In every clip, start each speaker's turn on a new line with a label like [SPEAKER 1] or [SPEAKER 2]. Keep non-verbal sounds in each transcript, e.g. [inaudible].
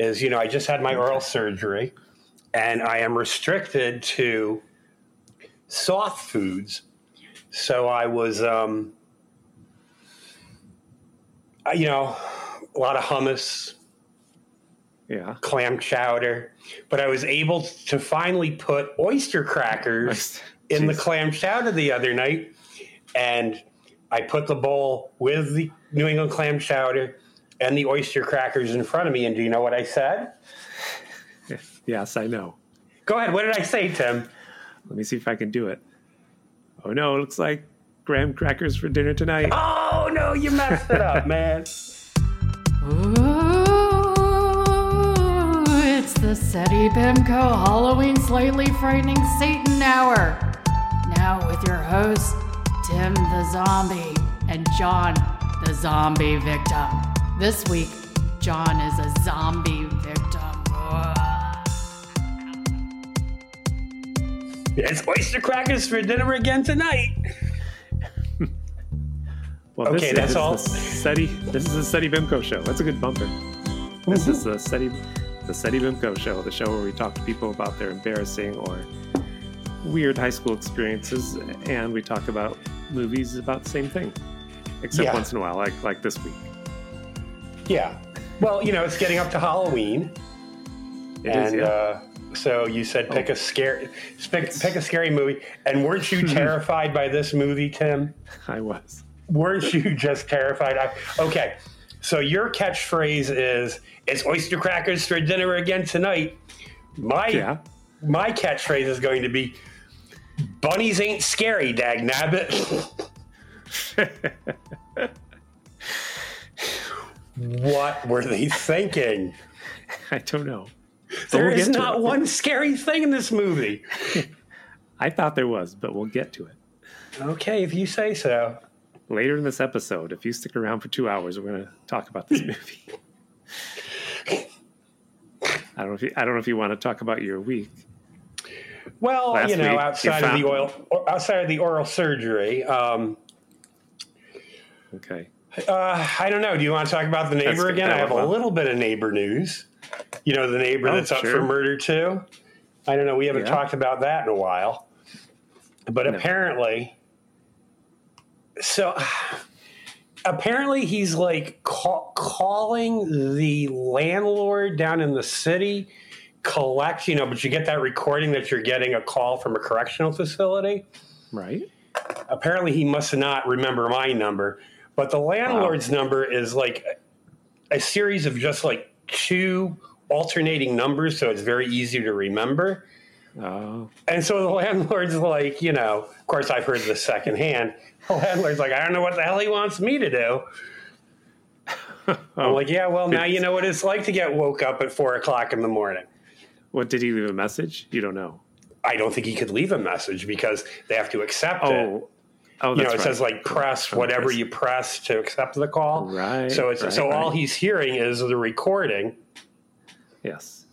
[SPEAKER 1] is you know I just had my oral surgery, and I am restricted to soft foods. So I was, um, you know, a lot of hummus,
[SPEAKER 2] Yeah.
[SPEAKER 1] clam chowder, but I was able to finally put oyster crackers in the clam chowder the other night, and I put the bowl with the New England clam chowder and the oyster crackers in front of me. And do you know what I said?
[SPEAKER 2] Yes, I know.
[SPEAKER 1] Go ahead. What did I say, Tim?
[SPEAKER 2] Let me see if I can do it. Oh no, it looks like graham crackers for dinner tonight.
[SPEAKER 1] Oh no, you messed it up, [laughs] man.
[SPEAKER 3] Ooh, it's the SETI BIMCO Halloween Slightly Frightening Satan Hour. Now with your hosts, Tim the Zombie and John the Zombie Victim. This week, John is a zombie victim.
[SPEAKER 1] It's oyster crackers for dinner again tonight. [laughs]
[SPEAKER 2] Well,
[SPEAKER 1] Okay,
[SPEAKER 2] this
[SPEAKER 1] that's
[SPEAKER 2] is
[SPEAKER 1] all.
[SPEAKER 2] The SETI, this is the SETI Bimco show. That's a good bumper. This is the SETI, the SETI Bimco show, the show where we talk to people about their embarrassing or weird high school experiences, and we talk about movies about the same thing, except
[SPEAKER 1] Yeah.
[SPEAKER 2] once in a while, like like this week.
[SPEAKER 1] Yeah. Well, you know, it's getting up to Halloween,
[SPEAKER 2] It is,
[SPEAKER 1] and
[SPEAKER 2] yeah.
[SPEAKER 1] uh, so you said pick a scary, pick, pick a scary movie. And weren't you [laughs] terrified by this movie, Tim?
[SPEAKER 2] I was.
[SPEAKER 1] weren't you just terrified? I, okay, so your catchphrase is "It's oyster crackers for dinner again tonight." My
[SPEAKER 2] Yeah.
[SPEAKER 1] my catchphrase is going to be "Bunnies ain't scary, dag nabbit." [laughs] what were they thinking? [laughs]
[SPEAKER 2] I don't know. But
[SPEAKER 1] There
[SPEAKER 2] we'll
[SPEAKER 1] is not
[SPEAKER 2] it.
[SPEAKER 1] one scary thing in this movie. [laughs]
[SPEAKER 2] I thought there was, but we'll get to it.
[SPEAKER 1] Okay, if you say so.
[SPEAKER 2] Later in this episode, if you stick around for two hours, we're going to talk about this [laughs] movie. I don't know if you, I don't know if you want to talk about your week.
[SPEAKER 1] Well,
[SPEAKER 2] Last
[SPEAKER 1] you know,
[SPEAKER 2] week, you
[SPEAKER 1] outside of the oil, outside of the oral surgery, um,
[SPEAKER 2] Okay.
[SPEAKER 1] Uh, I don't know. Do you want to talk about the neighbor
[SPEAKER 2] good.
[SPEAKER 1] again? I have a little bit of neighbor news. You know, the neighbor
[SPEAKER 2] Oh,
[SPEAKER 1] that's up for murder too. I don't know. We haven't
[SPEAKER 2] Yeah.
[SPEAKER 1] talked about that in a while, but
[SPEAKER 2] No.
[SPEAKER 1] apparently, so apparently he's like ca- calling the landlord down in the city, collect. You know, but you get that recording that you're getting a call from a correctional facility
[SPEAKER 2] Right?
[SPEAKER 1] apparently he must not remember my number but the landlord's number is like a series of just like two alternating numbers so it's very easy to remember
[SPEAKER 2] Oh,
[SPEAKER 1] and so the landlord's like you know of course i've heard this secondhand the landlord's like i don't know what the hell he wants me to do i'm
[SPEAKER 2] oh.
[SPEAKER 1] like yeah well now you know what it's like to get woke up at four o'clock in the morning
[SPEAKER 2] what did he leave a message? You don't know.
[SPEAKER 1] i don't think he could leave a message because they have to accept it
[SPEAKER 2] oh, Oh,
[SPEAKER 1] you know, it
[SPEAKER 2] right.
[SPEAKER 1] says like press whatever you press to accept the call.
[SPEAKER 2] Right,
[SPEAKER 1] So it's
[SPEAKER 2] right,
[SPEAKER 1] so all he's hearing is the recording.
[SPEAKER 2] Yes.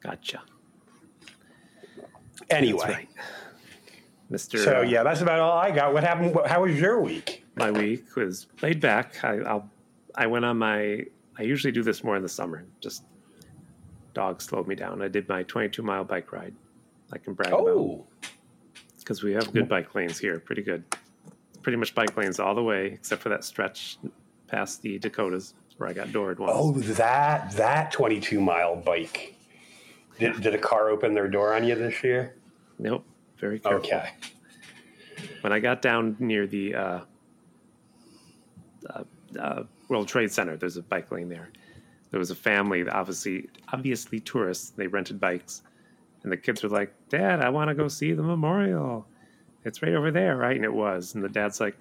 [SPEAKER 2] Gotcha.
[SPEAKER 1] Anyway,
[SPEAKER 2] right. Mr.
[SPEAKER 1] so
[SPEAKER 2] uh,
[SPEAKER 1] yeah, that's about all I got. What happened? How was your week?
[SPEAKER 2] my week was laid back. I, I'll, I went on my. I usually do this more in the summer. Just dogs slowed me down. I did my 22 mile bike ride. I can brag about
[SPEAKER 1] Oh,
[SPEAKER 2] because we have good bike lanes here. Pretty good. Pretty much bike lanes all the way, except for that stretch past the Dakotas where I got doored once.
[SPEAKER 1] oh, that that twenty-two mile bike. Did, did a car open their door on you this year?
[SPEAKER 2] Nope. Very careful.
[SPEAKER 1] Okay.
[SPEAKER 2] When I got down near the uh, uh, uh, World Trade Center, there's a bike lane there. There was a family, obviously, obviously tourists. They rented bikes, and the kids were like, "Dad, I want to go see the memorial. It's right over there, right?" And it was. And the dad's like,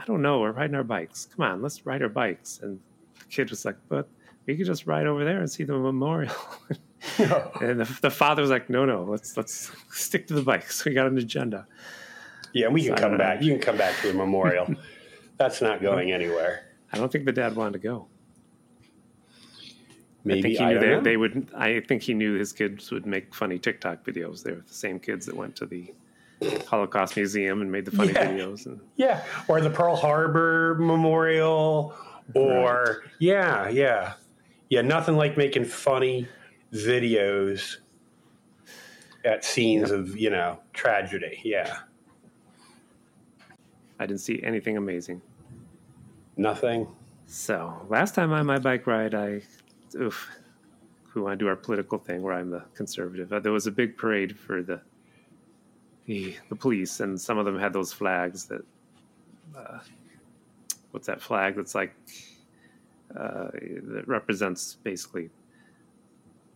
[SPEAKER 2] "I don't know. We're riding our bikes. Come on, let's ride our bikes." And the kid was like, "But we could just ride over there and see the memorial." [laughs] and the, the father was like, "No, no. Let's let's stick to the bikes. [laughs] We got an agenda."
[SPEAKER 1] Yeah, we can
[SPEAKER 2] I
[SPEAKER 1] come
[SPEAKER 2] don't know.
[SPEAKER 1] back. You can come back to the memorial. That's not going anywhere.
[SPEAKER 2] I don't think the dad wanted to go. I
[SPEAKER 1] Maybe
[SPEAKER 2] think he
[SPEAKER 1] I,
[SPEAKER 2] knew they, they would. I think he knew his kids would make funny TikTok videos. They were the same kids that went to the Holocaust Museum and made the funny
[SPEAKER 1] Yeah.
[SPEAKER 2] videos. And
[SPEAKER 1] Yeah, or the Pearl Harbor Memorial, or yeah, yeah, Yeah, nothing like making funny videos at scenes of you know tragedy. Yeah,
[SPEAKER 2] I didn't see anything amazing.
[SPEAKER 1] nothing.
[SPEAKER 2] So last time on my bike ride, I, oof, we want to do our political thing where I'm the conservative. Uh, there was a big parade for the, the the police, and some of them had those flags that, uh, what's that flag that's like, uh, that represents basically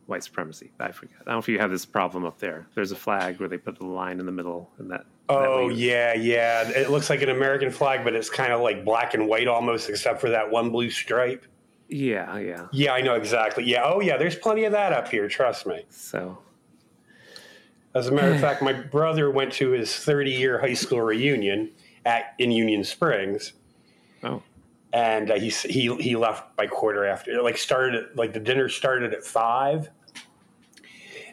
[SPEAKER 2] white supremacy. I forget. I don't know if you have this problem up there. There's a flag where they put the line in the middle, and that. that
[SPEAKER 1] Oh
[SPEAKER 2] leaves-
[SPEAKER 1] yeah, yeah. It looks like an American flag, but it's kind of like black and white almost, except for that one blue stripe.
[SPEAKER 2] Yeah, yeah.
[SPEAKER 1] Yeah, I know exactly. Yeah. Oh yeah, there's plenty of that up here. Trust me.
[SPEAKER 2] So
[SPEAKER 1] As a matter of [sighs] fact, my brother went to his 30 year high school reunion at in Union Springs,
[SPEAKER 2] oh,
[SPEAKER 1] and uh, he he he left by quarter after. Like started like the dinner started at five,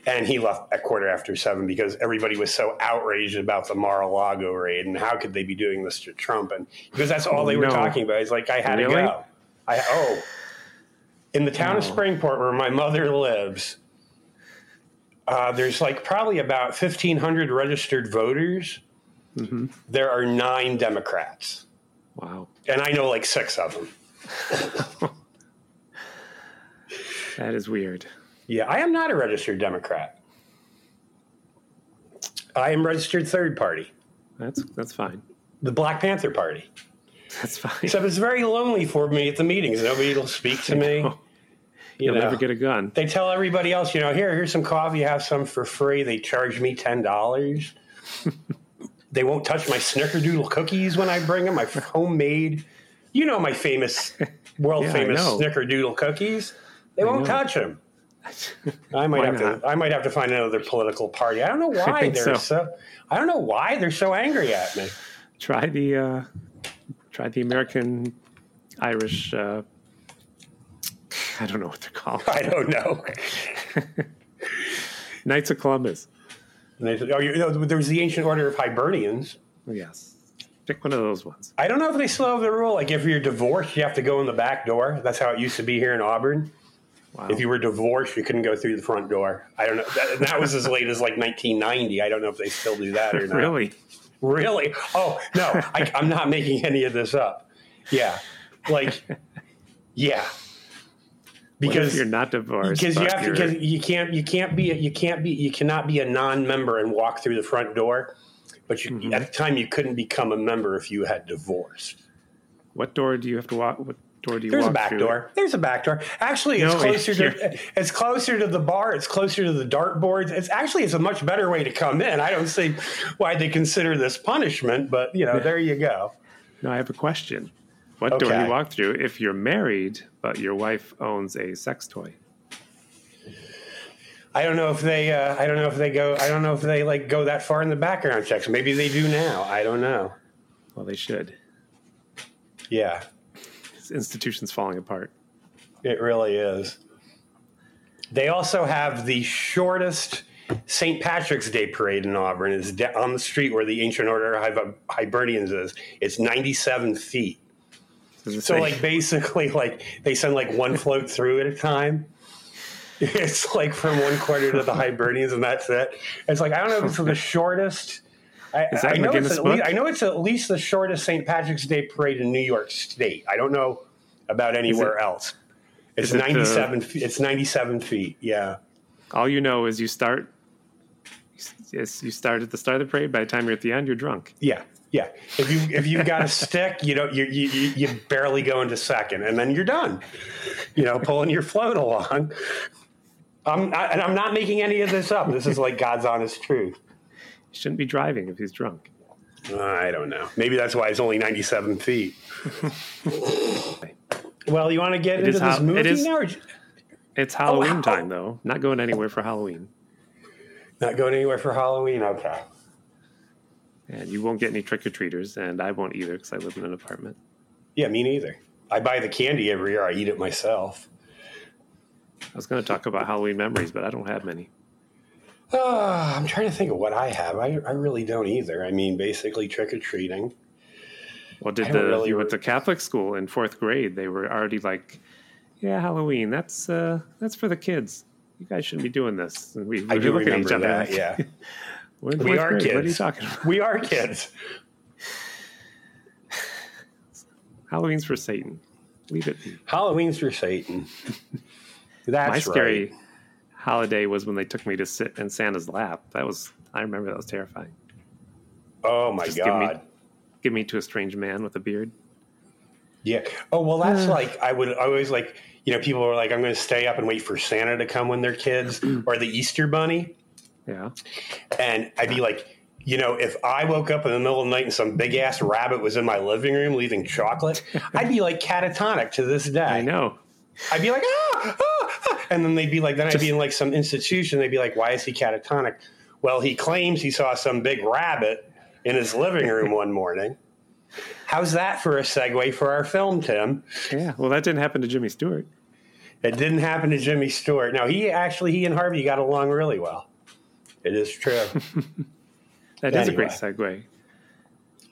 [SPEAKER 1] and he left at quarter after seven because everybody was so outraged about the Mar-a-Lago raid and how could they be doing this to Trump? And because that's all they were
[SPEAKER 2] No.
[SPEAKER 1] talking about. He's like, I had
[SPEAKER 2] Really?
[SPEAKER 1] to go. I oh, in the town of Springport where my mother lives. Uh, there's like probably about 1,500 registered voters.
[SPEAKER 2] hmm
[SPEAKER 1] There are nine Democrats,
[SPEAKER 2] wow.
[SPEAKER 1] and I know like six of them. [laughs]
[SPEAKER 2] That is weird.
[SPEAKER 1] Yeah, I am not a registered Democrat. I am registered third party,
[SPEAKER 2] That's that's fine.
[SPEAKER 1] the Black Panther Party.
[SPEAKER 2] That's fine.
[SPEAKER 1] Except it's very lonely for me at the meetings. Nobody will speak to [laughs] me. You
[SPEAKER 2] You'll
[SPEAKER 1] know.
[SPEAKER 2] never get a gun.
[SPEAKER 1] they tell everybody else, you know, here, here's some coffee, have some for free. They charge me ten dollars. [laughs] they won't touch my snickerdoodle cookies when I bring them. My homemade, you know, my famous, [laughs] world
[SPEAKER 2] yeah,
[SPEAKER 1] famous snickerdoodle cookies. They
[SPEAKER 2] I
[SPEAKER 1] won't
[SPEAKER 2] know.
[SPEAKER 1] touch them. [laughs] I might have
[SPEAKER 2] not?
[SPEAKER 1] to. I might have to find another political party. I don't know why they're
[SPEAKER 2] so.
[SPEAKER 1] so. I don't know why they're so angry at me.
[SPEAKER 2] Try the uh, try the American Irish. Uh, I don't know what they're called.
[SPEAKER 1] I don't know. [laughs]
[SPEAKER 2] Knights of Columbus.
[SPEAKER 1] And they said, "Oh, you know, there was the ancient order of Hibernians."
[SPEAKER 2] Oh, yes, pick one of those ones.
[SPEAKER 1] I don't know if they still have the rule. Like, if you're divorced, you have to go in the back door. That's how it used to be here in Auburn.
[SPEAKER 2] Wow.
[SPEAKER 1] If you were divorced, you couldn't go through the front door. I don't know. That, that was as late as like 1990. I don't know if they still do that or not.
[SPEAKER 2] really,
[SPEAKER 1] Really? Oh no, I, I'm not making any of this up. Yeah, like, yeah. Because
[SPEAKER 2] you're not divorced,
[SPEAKER 1] because you have to because you can't you can't be you can't be you cannot be a non-member and walk through the front door. But you,
[SPEAKER 2] Mm-hmm.
[SPEAKER 1] at the time, you couldn't become a member if you had divorced.
[SPEAKER 2] what door do you have to walk? What door do you walk?
[SPEAKER 1] There's a back
[SPEAKER 2] through?
[SPEAKER 1] door. There's a back door. Actually, it's
[SPEAKER 2] No, [laughs]
[SPEAKER 1] closer
[SPEAKER 2] you're-
[SPEAKER 1] to it's closer to the bar. It's closer to the dart boards It's actually it's a much better way to come in. I don't see why they consider this punishment, but you know, there you go.
[SPEAKER 2] No, I have a question. What door do you walk through if you're married but your wife owns a sex toy?
[SPEAKER 1] I don't know if they. Uh, I don't know if they go. I don't know if they like go that far in the background checks. Maybe they do now. I don't know.
[SPEAKER 2] Well, they should.
[SPEAKER 1] Yeah,
[SPEAKER 2] This institution's falling apart.
[SPEAKER 1] it really is. They also have the shortest St. Patrick's Day parade in Auburn. It's on the street where the ancient order of Hibernians is. It's 97 feet. So like basically like they send like one float through at a time. [laughs] It's like from one quarter to the Hibernians and that's it. It's like I don't know if it's the shortest. I,
[SPEAKER 2] Is that
[SPEAKER 1] I know it's at least? I know it's at least the shortest St. Patrick's Day parade in New York State. I don't know about anywhere else. It's
[SPEAKER 2] it uh,
[SPEAKER 1] ninety seven. feet It's ninety seven feet. Yeah.
[SPEAKER 2] all you know is you start. Yes, you start at the start of the parade. By the time you're at the end, you're drunk.
[SPEAKER 1] Yeah, yeah. If you if you've got a stick, you know you, you you barely go into second, and then you're done. You know, pulling your float along. I'm I, and I'm not making any of this up. This is like God's honest truth.
[SPEAKER 2] He shouldn't be driving if he's drunk.
[SPEAKER 1] I don't know. Maybe that's why it's only 97 feet. well, you want to get
[SPEAKER 2] It
[SPEAKER 1] into
[SPEAKER 2] is
[SPEAKER 1] this
[SPEAKER 2] how-
[SPEAKER 1] movie
[SPEAKER 2] it is-
[SPEAKER 1] now?
[SPEAKER 2] It's oh, Halloween
[SPEAKER 1] how-
[SPEAKER 2] time, though. Not going anywhere for Halloween,
[SPEAKER 1] not going anywhere for Halloween? Okay.
[SPEAKER 2] And you won't get any trick or treaters, and I won't either because I live in an apartment.
[SPEAKER 1] Yeah, me neither. I buy the candy every year. I eat it myself.
[SPEAKER 2] I was going to talk about Halloween memories, but I don't have many.
[SPEAKER 1] Uh, I'm trying to think of what I have. I, I really don't either. I mean, basically trick or treating.
[SPEAKER 2] Well, did the
[SPEAKER 1] really
[SPEAKER 2] you went to Catholic school in fourth grade? They were already like, "Yeah, Halloween. That's uh, that's for the kids. You guys shouldn't be doing this." And we,
[SPEAKER 1] I
[SPEAKER 2] we
[SPEAKER 1] do
[SPEAKER 2] look at
[SPEAKER 1] remember
[SPEAKER 2] each other.
[SPEAKER 1] that.
[SPEAKER 2] like,
[SPEAKER 1] Yeah, [laughs]
[SPEAKER 2] "We're in
[SPEAKER 1] we are
[SPEAKER 2] grade.
[SPEAKER 1] kids.
[SPEAKER 2] What are you talking about?
[SPEAKER 1] we are kids.
[SPEAKER 2] Halloween's for Satan. Leave it.
[SPEAKER 1] Halloween's for Satan. That's
[SPEAKER 2] My
[SPEAKER 1] right.
[SPEAKER 2] scary holiday was when they took me to sit in Santa's lap. That was I remember that was terrifying.
[SPEAKER 1] Oh my
[SPEAKER 2] Just give me-
[SPEAKER 1] god.
[SPEAKER 2] Give me to a strange man with a beard.
[SPEAKER 1] Yeah. Oh well, that's like I would I always like you know people are like I'm going to stay up and wait for Santa to come when they're kids or the Easter Bunny,
[SPEAKER 2] Yeah.
[SPEAKER 1] and I'd be like. You know, if I woke up in the middle of the night and some big ass rabbit was in my living room leaving chocolate, [laughs] I'd be like catatonic to this day.
[SPEAKER 2] I know.
[SPEAKER 1] I'd be like, ah, ah, ah. and then they'd be like, then I'd be in like some institution. They'd be like, why is he catatonic? Well, he claims he saw some big rabbit in his living room [laughs] one morning. How's that for a segue for our film, Tim?
[SPEAKER 2] Yeah. Well, that didn't happen to Jimmy Stewart.
[SPEAKER 1] It didn't happen to Jimmy Stewart. Now, he actually, he and Harvey got along really well. It is true. [laughs]
[SPEAKER 2] That is a great segue.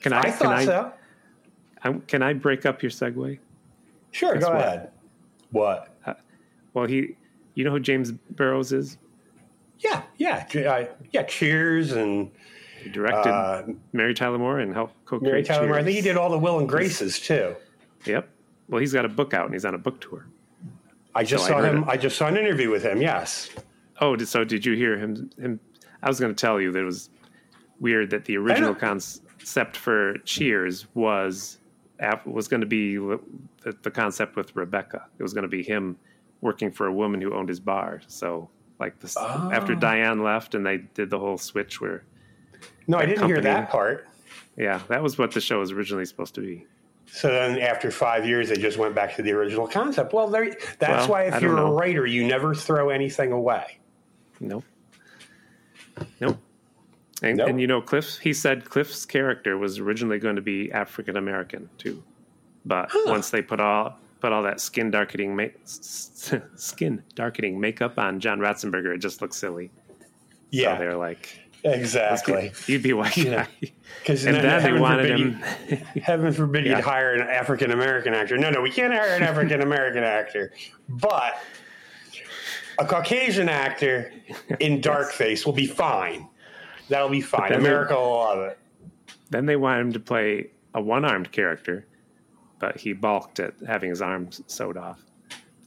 [SPEAKER 2] Can I?
[SPEAKER 1] I
[SPEAKER 2] can
[SPEAKER 1] thought
[SPEAKER 2] I,
[SPEAKER 1] so.
[SPEAKER 2] I? Can I break up your segue?
[SPEAKER 1] Sure,
[SPEAKER 2] Guess
[SPEAKER 1] go
[SPEAKER 2] what?
[SPEAKER 1] ahead. What?
[SPEAKER 2] Well, he. You know who James Burrows is?
[SPEAKER 1] Yeah, yeah, uh, yeah. Cheers and
[SPEAKER 2] He directed
[SPEAKER 1] uh,
[SPEAKER 2] Mary Tyler Moore and helped co-create
[SPEAKER 1] Mary Tyler Moore. I think he did all the Will and Graces too.
[SPEAKER 2] Yep. Well, he's got a book out and he's on a book tour.
[SPEAKER 1] I just
[SPEAKER 2] So
[SPEAKER 1] saw
[SPEAKER 2] heard
[SPEAKER 1] him.
[SPEAKER 2] it.
[SPEAKER 1] I just saw an interview with him. Yes.
[SPEAKER 2] Oh, so did you hear him? Him. I was going to tell you that it was weird that the original concept for Cheers was was going to be the, the concept with Rebecca. It was going to be him working for a woman who owned his bar. So, like this, after
[SPEAKER 1] Oh.
[SPEAKER 2] Diane left, and they did the whole switch where,
[SPEAKER 1] No, I didn't hear that part.
[SPEAKER 2] yeah, that was what the show was originally supposed to be.
[SPEAKER 1] So then, after five years, they just went back to the original concept. Well, there, that's
[SPEAKER 2] Well,
[SPEAKER 1] why if you're a writer, you never throw anything away.
[SPEAKER 2] Nope. Nope. And,
[SPEAKER 1] Nope.
[SPEAKER 2] and you know, Cliff, he said Cliff's character was originally going to be African American too, but once they put all put all that skin darkening ma- [laughs] skin darkening makeup on John Ratzenberger, it just looks silly.
[SPEAKER 1] Yeah,
[SPEAKER 2] So they're like,
[SPEAKER 1] exactly.
[SPEAKER 2] you'd be white guy. [laughs]
[SPEAKER 1] Because
[SPEAKER 2] And then they wanted
[SPEAKER 1] forbid
[SPEAKER 2] him.
[SPEAKER 1] You, [laughs] heaven forbid
[SPEAKER 2] Yeah.
[SPEAKER 1] you'd hire an African American actor. No, no, we can't hire an African American actor, but a Caucasian actor in [laughs] dark face will be fine. That'll be fine.
[SPEAKER 2] then they-
[SPEAKER 1] America will love it.
[SPEAKER 2] then they wanted him to play a one armed character, but he balked at having his arms sewed off.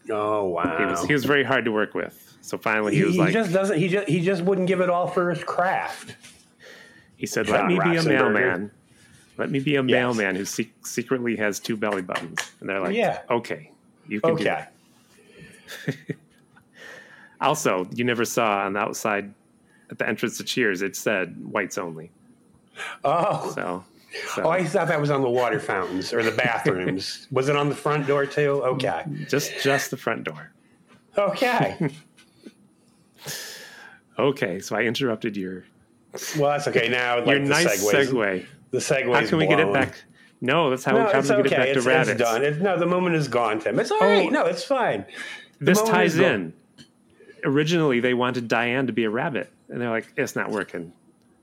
[SPEAKER 1] Oh wow!
[SPEAKER 2] He was he was very hard to work with. So finally, he was
[SPEAKER 1] he
[SPEAKER 2] like,
[SPEAKER 1] just doesn't. He just he just wouldn't give it all for his craft.
[SPEAKER 2] He said,
[SPEAKER 1] John
[SPEAKER 2] "Let me be a mailman. Let me be a
[SPEAKER 1] Yes.
[SPEAKER 2] mailman who se- secretly has two belly buttons." And they're like,
[SPEAKER 1] Yeah.
[SPEAKER 2] okay, you can do that." [laughs] Also, you never saw on the outside at the entrance to Cheers, it said whites only.
[SPEAKER 1] Oh.
[SPEAKER 2] So, so
[SPEAKER 1] Oh, I thought that was on the water fountains or the bathrooms. was it on the front door too? Okay.
[SPEAKER 2] just just the front door.
[SPEAKER 1] Okay. [laughs]
[SPEAKER 2] Okay, so I interrupted your
[SPEAKER 1] Well, that's okay. Now, like
[SPEAKER 2] your
[SPEAKER 1] the
[SPEAKER 2] nice
[SPEAKER 1] segues,
[SPEAKER 2] segue.
[SPEAKER 1] The segue.
[SPEAKER 2] How can we get it back? No, that's how,
[SPEAKER 1] No,
[SPEAKER 2] how
[SPEAKER 1] it's
[SPEAKER 2] do we get it
[SPEAKER 1] okay.
[SPEAKER 2] back to
[SPEAKER 1] It's,
[SPEAKER 2] rabbits?
[SPEAKER 1] it's done. It's, no, the moment is gone, Tim. It's all
[SPEAKER 2] Oh.
[SPEAKER 1] right. No, it's fine.
[SPEAKER 2] this ties in. Originally, they wanted Diane to be a rabbit, and they're like, "It's not working.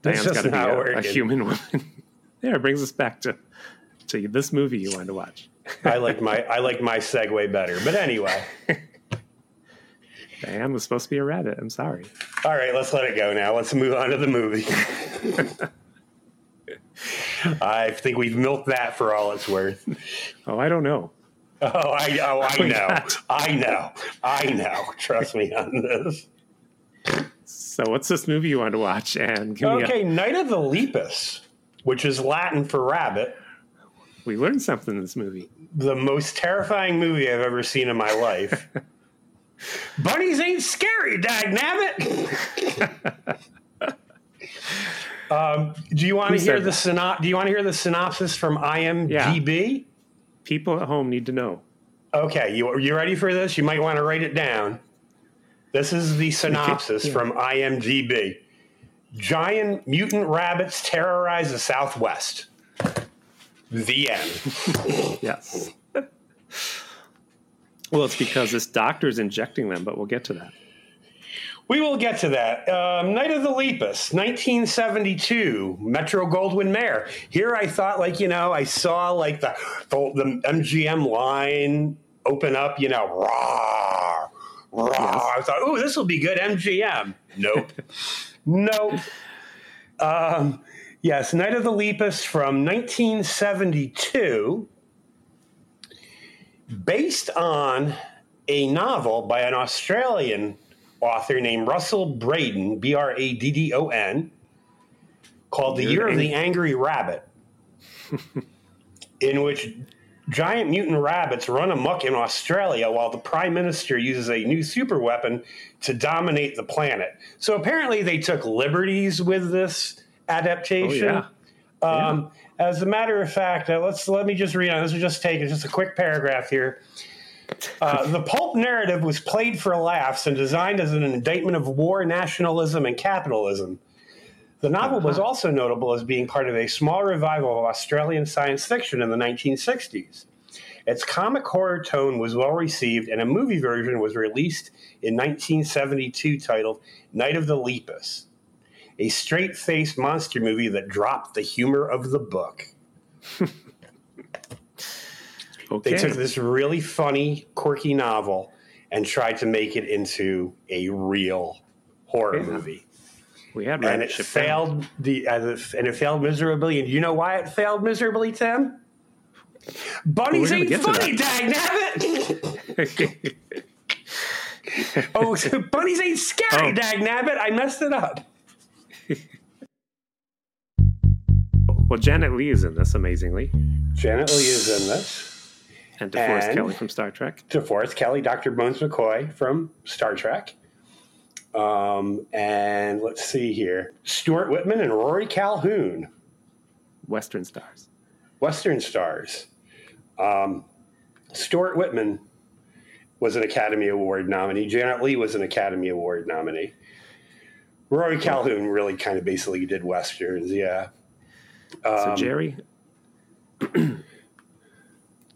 [SPEAKER 2] Diane's got to be a, a human woman." [laughs] there, it brings us back to to this movie you wanted to watch.
[SPEAKER 1] I like my I like my segue better. But anyway, [laughs]
[SPEAKER 2] Diane was supposed to be a rabbit. I'm sorry.
[SPEAKER 1] all right. Let's let it go now. Let's move on to the movie. [laughs] I think we've milked that for all it's worth.
[SPEAKER 2] Oh, I don't know.
[SPEAKER 1] Oh, I oh I [laughs] know.
[SPEAKER 2] God.
[SPEAKER 1] I know. I know. Trust me on this.
[SPEAKER 2] So, what's this movie you want to watch? And give me a-
[SPEAKER 1] Okay, Night of the Lepus, which is Latin for rabbit,
[SPEAKER 2] we learned something in this movie.
[SPEAKER 1] the most terrifying movie I've ever seen in my life. [laughs] Bunnies ain't scary, dag nabbit. [laughs] um, do you want to hear the synop- Do you want to hear the synopsis from IMDb?
[SPEAKER 2] People at home need to know.
[SPEAKER 1] Okay, you you ready for this? You might want to write it down. This is the [laughs] synopsis
[SPEAKER 2] yeah.
[SPEAKER 1] from IMDb. Giant mutant rabbits terrorize the Southwest. The end. [laughs]
[SPEAKER 2] Yes. [laughs] well, it's because this doctor is injecting them, but we'll get to that.
[SPEAKER 1] We will get to that. Um, Night of the Lepus, 1972, Metro Goldwyn Mayer. Here I thought, like, you know, I saw like the, the, the MGM line open up, you know, raw, raw. I thought, oh, this will be good MGM. Nope. [laughs] nope. Um, yes, Night of the Lepus from 1972, based on a novel by an Australian author named Russell Braddon, B R A D D O N, called The Year of the Angry Rabbit, in which giant mutant rabbits run amok in Australia while the prime minister uses a new super weapon to dominate the planet. So apparently they took liberties with this adaptation.
[SPEAKER 2] Oh, yeah.
[SPEAKER 1] Um, As a matter of fact, uh, let's let me just read on. This is just taken just a quick paragraph here. Uh, the pulp narrative was played for laughs and designed as an indictment of war, nationalism, and capitalism. The novel was also notable as being part of a small revival of Australian science fiction in the 1960s. Its comic horror tone was well received, and a movie version was released in 1972 titled Night of the Lepus, a straight faced monster movie that dropped the humor of the book. [laughs]
[SPEAKER 2] Okay.
[SPEAKER 1] They took this really funny, quirky novel and tried to make it into a real horror
[SPEAKER 2] Yeah.
[SPEAKER 1] movie.
[SPEAKER 2] we had
[SPEAKER 1] And it failed the and it failed miserably. And you know why it failed miserably, Tim? Bunnies
[SPEAKER 2] gonna
[SPEAKER 1] ain't funny, dag nabbit. [laughs] Oh, so bunnies ain't scary,
[SPEAKER 2] Oh.
[SPEAKER 1] dag nabbit. I messed it up.
[SPEAKER 2] well, Janet Leigh is in this amazingly,
[SPEAKER 1] Janet Leigh is in this.
[SPEAKER 2] And DeForest
[SPEAKER 1] And-
[SPEAKER 2] Kelley from Star Trek.
[SPEAKER 1] DeForest Kelley, Dr. Bones McCoy from Star Trek. Um, and let's see here. Stuart Whitman and Rory Calhoun.
[SPEAKER 2] Western Stars.
[SPEAKER 1] Western stars. Um, Stuart Whitman was an Academy Award nominee. Janet Leigh was an Academy Award nominee. Rory Calhoun really kind of basically did westerns, yeah.
[SPEAKER 2] So
[SPEAKER 1] Um,
[SPEAKER 2] Jerry,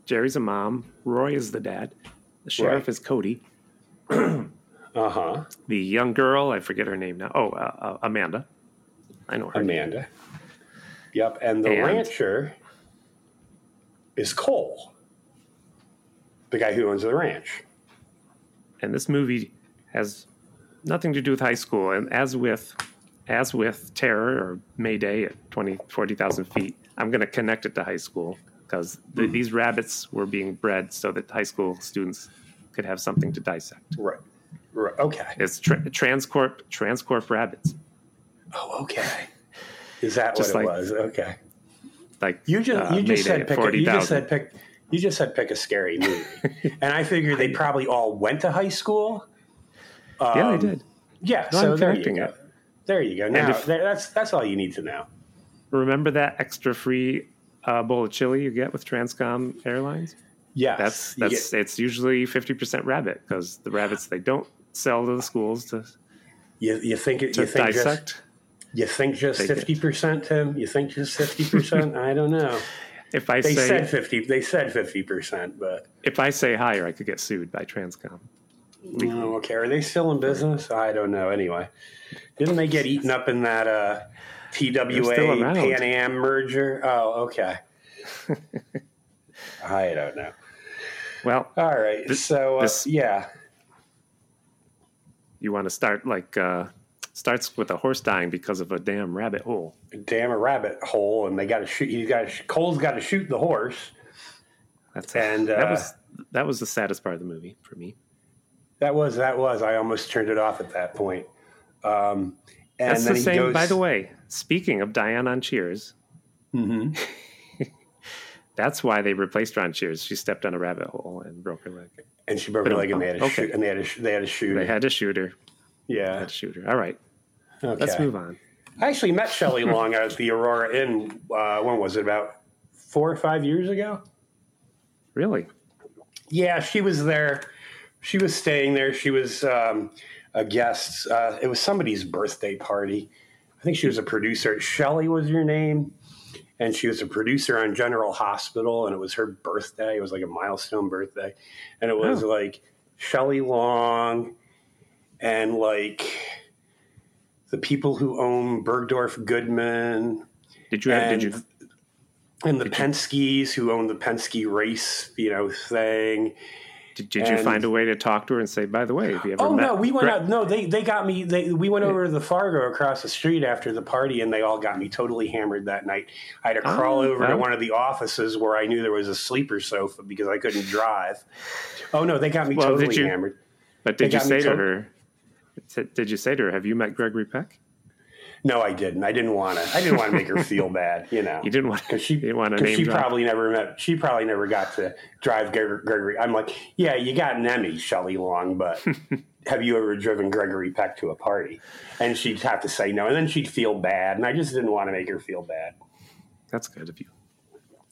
[SPEAKER 2] Jerry's a mom. Roy is the dad. The sheriff
[SPEAKER 1] Right.
[SPEAKER 2] is Cody. [clears throat]
[SPEAKER 1] Uh huh.
[SPEAKER 2] The young girl, I forget her name now. Oh, uh, uh, Amanda. I know her. name.
[SPEAKER 1] Amanda. Yep. And the
[SPEAKER 2] And-
[SPEAKER 1] rancher is Cole, the guy who owns the ranch.
[SPEAKER 2] And this movie has nothing to do with high school. And as with as with Terror or Mayday at 20, 40,000 feet, I'm going to connect it to high school because
[SPEAKER 1] Mm-hmm.
[SPEAKER 2] these rabbits were being bred so that high school students could have something to dissect.
[SPEAKER 1] Right. Right. Okay.
[SPEAKER 2] It's tra- transcorp transcorp rabbits.
[SPEAKER 1] Oh, okay. Is that
[SPEAKER 2] Just
[SPEAKER 1] what it
[SPEAKER 2] like-
[SPEAKER 1] was? Okay.
[SPEAKER 2] Like
[SPEAKER 1] You just
[SPEAKER 2] uh,
[SPEAKER 1] you just said pick a, you just said pick you just said pick a scary movie, [laughs] and I figured they probably all went to high school.
[SPEAKER 2] yeah, I
[SPEAKER 1] Um,
[SPEAKER 2] did.
[SPEAKER 1] Yeah,
[SPEAKER 2] No,
[SPEAKER 1] so
[SPEAKER 2] I'm
[SPEAKER 1] there you go.
[SPEAKER 2] it.
[SPEAKER 1] There you go. Now
[SPEAKER 2] if-
[SPEAKER 1] that's that's all you need to know.
[SPEAKER 2] Remember that extra free uh, bowl of chili you get with Transcom Airlines?
[SPEAKER 1] Yes,
[SPEAKER 2] That's that's
[SPEAKER 1] get-
[SPEAKER 2] it's usually fifty percent rabbit because the rabbits they don't sell to the schools to,
[SPEAKER 1] you, you think it-
[SPEAKER 2] to
[SPEAKER 1] you think just you think just fifty percent, Tim? You think just fifty percent? I don't know. [laughs]
[SPEAKER 2] If I
[SPEAKER 1] They
[SPEAKER 2] say
[SPEAKER 1] said fifty. They said fifty percent, but
[SPEAKER 2] if I say higher, I could get sued by Transcom.
[SPEAKER 1] oh, okay. Are they still in business? I don't know. Anyway, didn't they get eaten up in that uh, TWA. Pan Am merger? Oh, okay. [laughs] I don't know.
[SPEAKER 2] Well,
[SPEAKER 1] All right.
[SPEAKER 2] This-
[SPEAKER 1] so uh,
[SPEAKER 2] this-
[SPEAKER 1] yeah,
[SPEAKER 2] you want to start like uh, starts with a horse dying because of a damn rabbit hole.
[SPEAKER 1] damn a rabbit hole, and they got to shoot. He's got Cole's got to shoot the horse.
[SPEAKER 2] That's
[SPEAKER 1] And,
[SPEAKER 2] that
[SPEAKER 1] uh,
[SPEAKER 2] was that was the saddest part of the movie for me.
[SPEAKER 1] That was that was. I almost turned it off at that point. Um, and
[SPEAKER 2] That's the same.
[SPEAKER 1] goes,
[SPEAKER 2] By the way, speaking of Diane on Cheers,
[SPEAKER 1] Mhm. [laughs]
[SPEAKER 2] that's why they replaced her on Cheers. She stepped on a rabbit hole and broke her leg.
[SPEAKER 1] and she broke her leg, and they had to
[SPEAKER 2] Okay.
[SPEAKER 1] shoot. And they had to they had to shoot.
[SPEAKER 2] They had to shoot her.
[SPEAKER 1] yeah.
[SPEAKER 2] Had to shoot her. All right,
[SPEAKER 1] Okay.
[SPEAKER 2] let's move on.
[SPEAKER 1] I actually met Shelley [laughs] Long at the Aurora Inn. Uh, when was it? About four or five years ago.
[SPEAKER 2] Really?
[SPEAKER 1] Yeah, she was there. She was staying there. She was um, a guest. Uh, it was somebody's birthday party. I think she was a producer. Shelley was your name. And she was a producer on General Hospital, and it was her birthday. It was like a milestone birthday. And it was
[SPEAKER 2] Oh.
[SPEAKER 1] like Shelley Long and like the people who own Bergdorf Goodman
[SPEAKER 2] Did you have?
[SPEAKER 1] and,
[SPEAKER 2] Did you?
[SPEAKER 1] and the Penske's who own the Penske race, you know, thing,
[SPEAKER 2] Did, did you find a way to talk to her and say, by the way, have you ever
[SPEAKER 1] Oh
[SPEAKER 2] met?
[SPEAKER 1] no, we went out. No, they they got me. They we went over to the Fargo across the street after the party, and they all got me totally hammered that night. I had to crawl
[SPEAKER 2] Oh,
[SPEAKER 1] over to one of the offices where I knew there was a sleeper sofa because I couldn't drive. Oh no, they got me
[SPEAKER 2] Well,
[SPEAKER 1] totally
[SPEAKER 2] you-
[SPEAKER 1] hammered.
[SPEAKER 2] But
[SPEAKER 1] they
[SPEAKER 2] did you say to
[SPEAKER 1] to-
[SPEAKER 2] her? Did you say to her, "Have you met Gregory Peck"?
[SPEAKER 1] No, I didn't. I didn't want to. I didn't want to make her [laughs] feel bad. You know,
[SPEAKER 2] You didn't want
[SPEAKER 1] because she
[SPEAKER 2] didn't want to
[SPEAKER 1] she
[SPEAKER 2] drop.
[SPEAKER 1] probably never met. She probably never got to drive Gregory. I'm like, yeah, you got an Emmy, Shelley Long, but [laughs] have you ever driven Gregory Peck to a party? And she'd have to say no, and then she'd feel bad, and I just didn't want to make her feel bad.
[SPEAKER 2] That's good of you.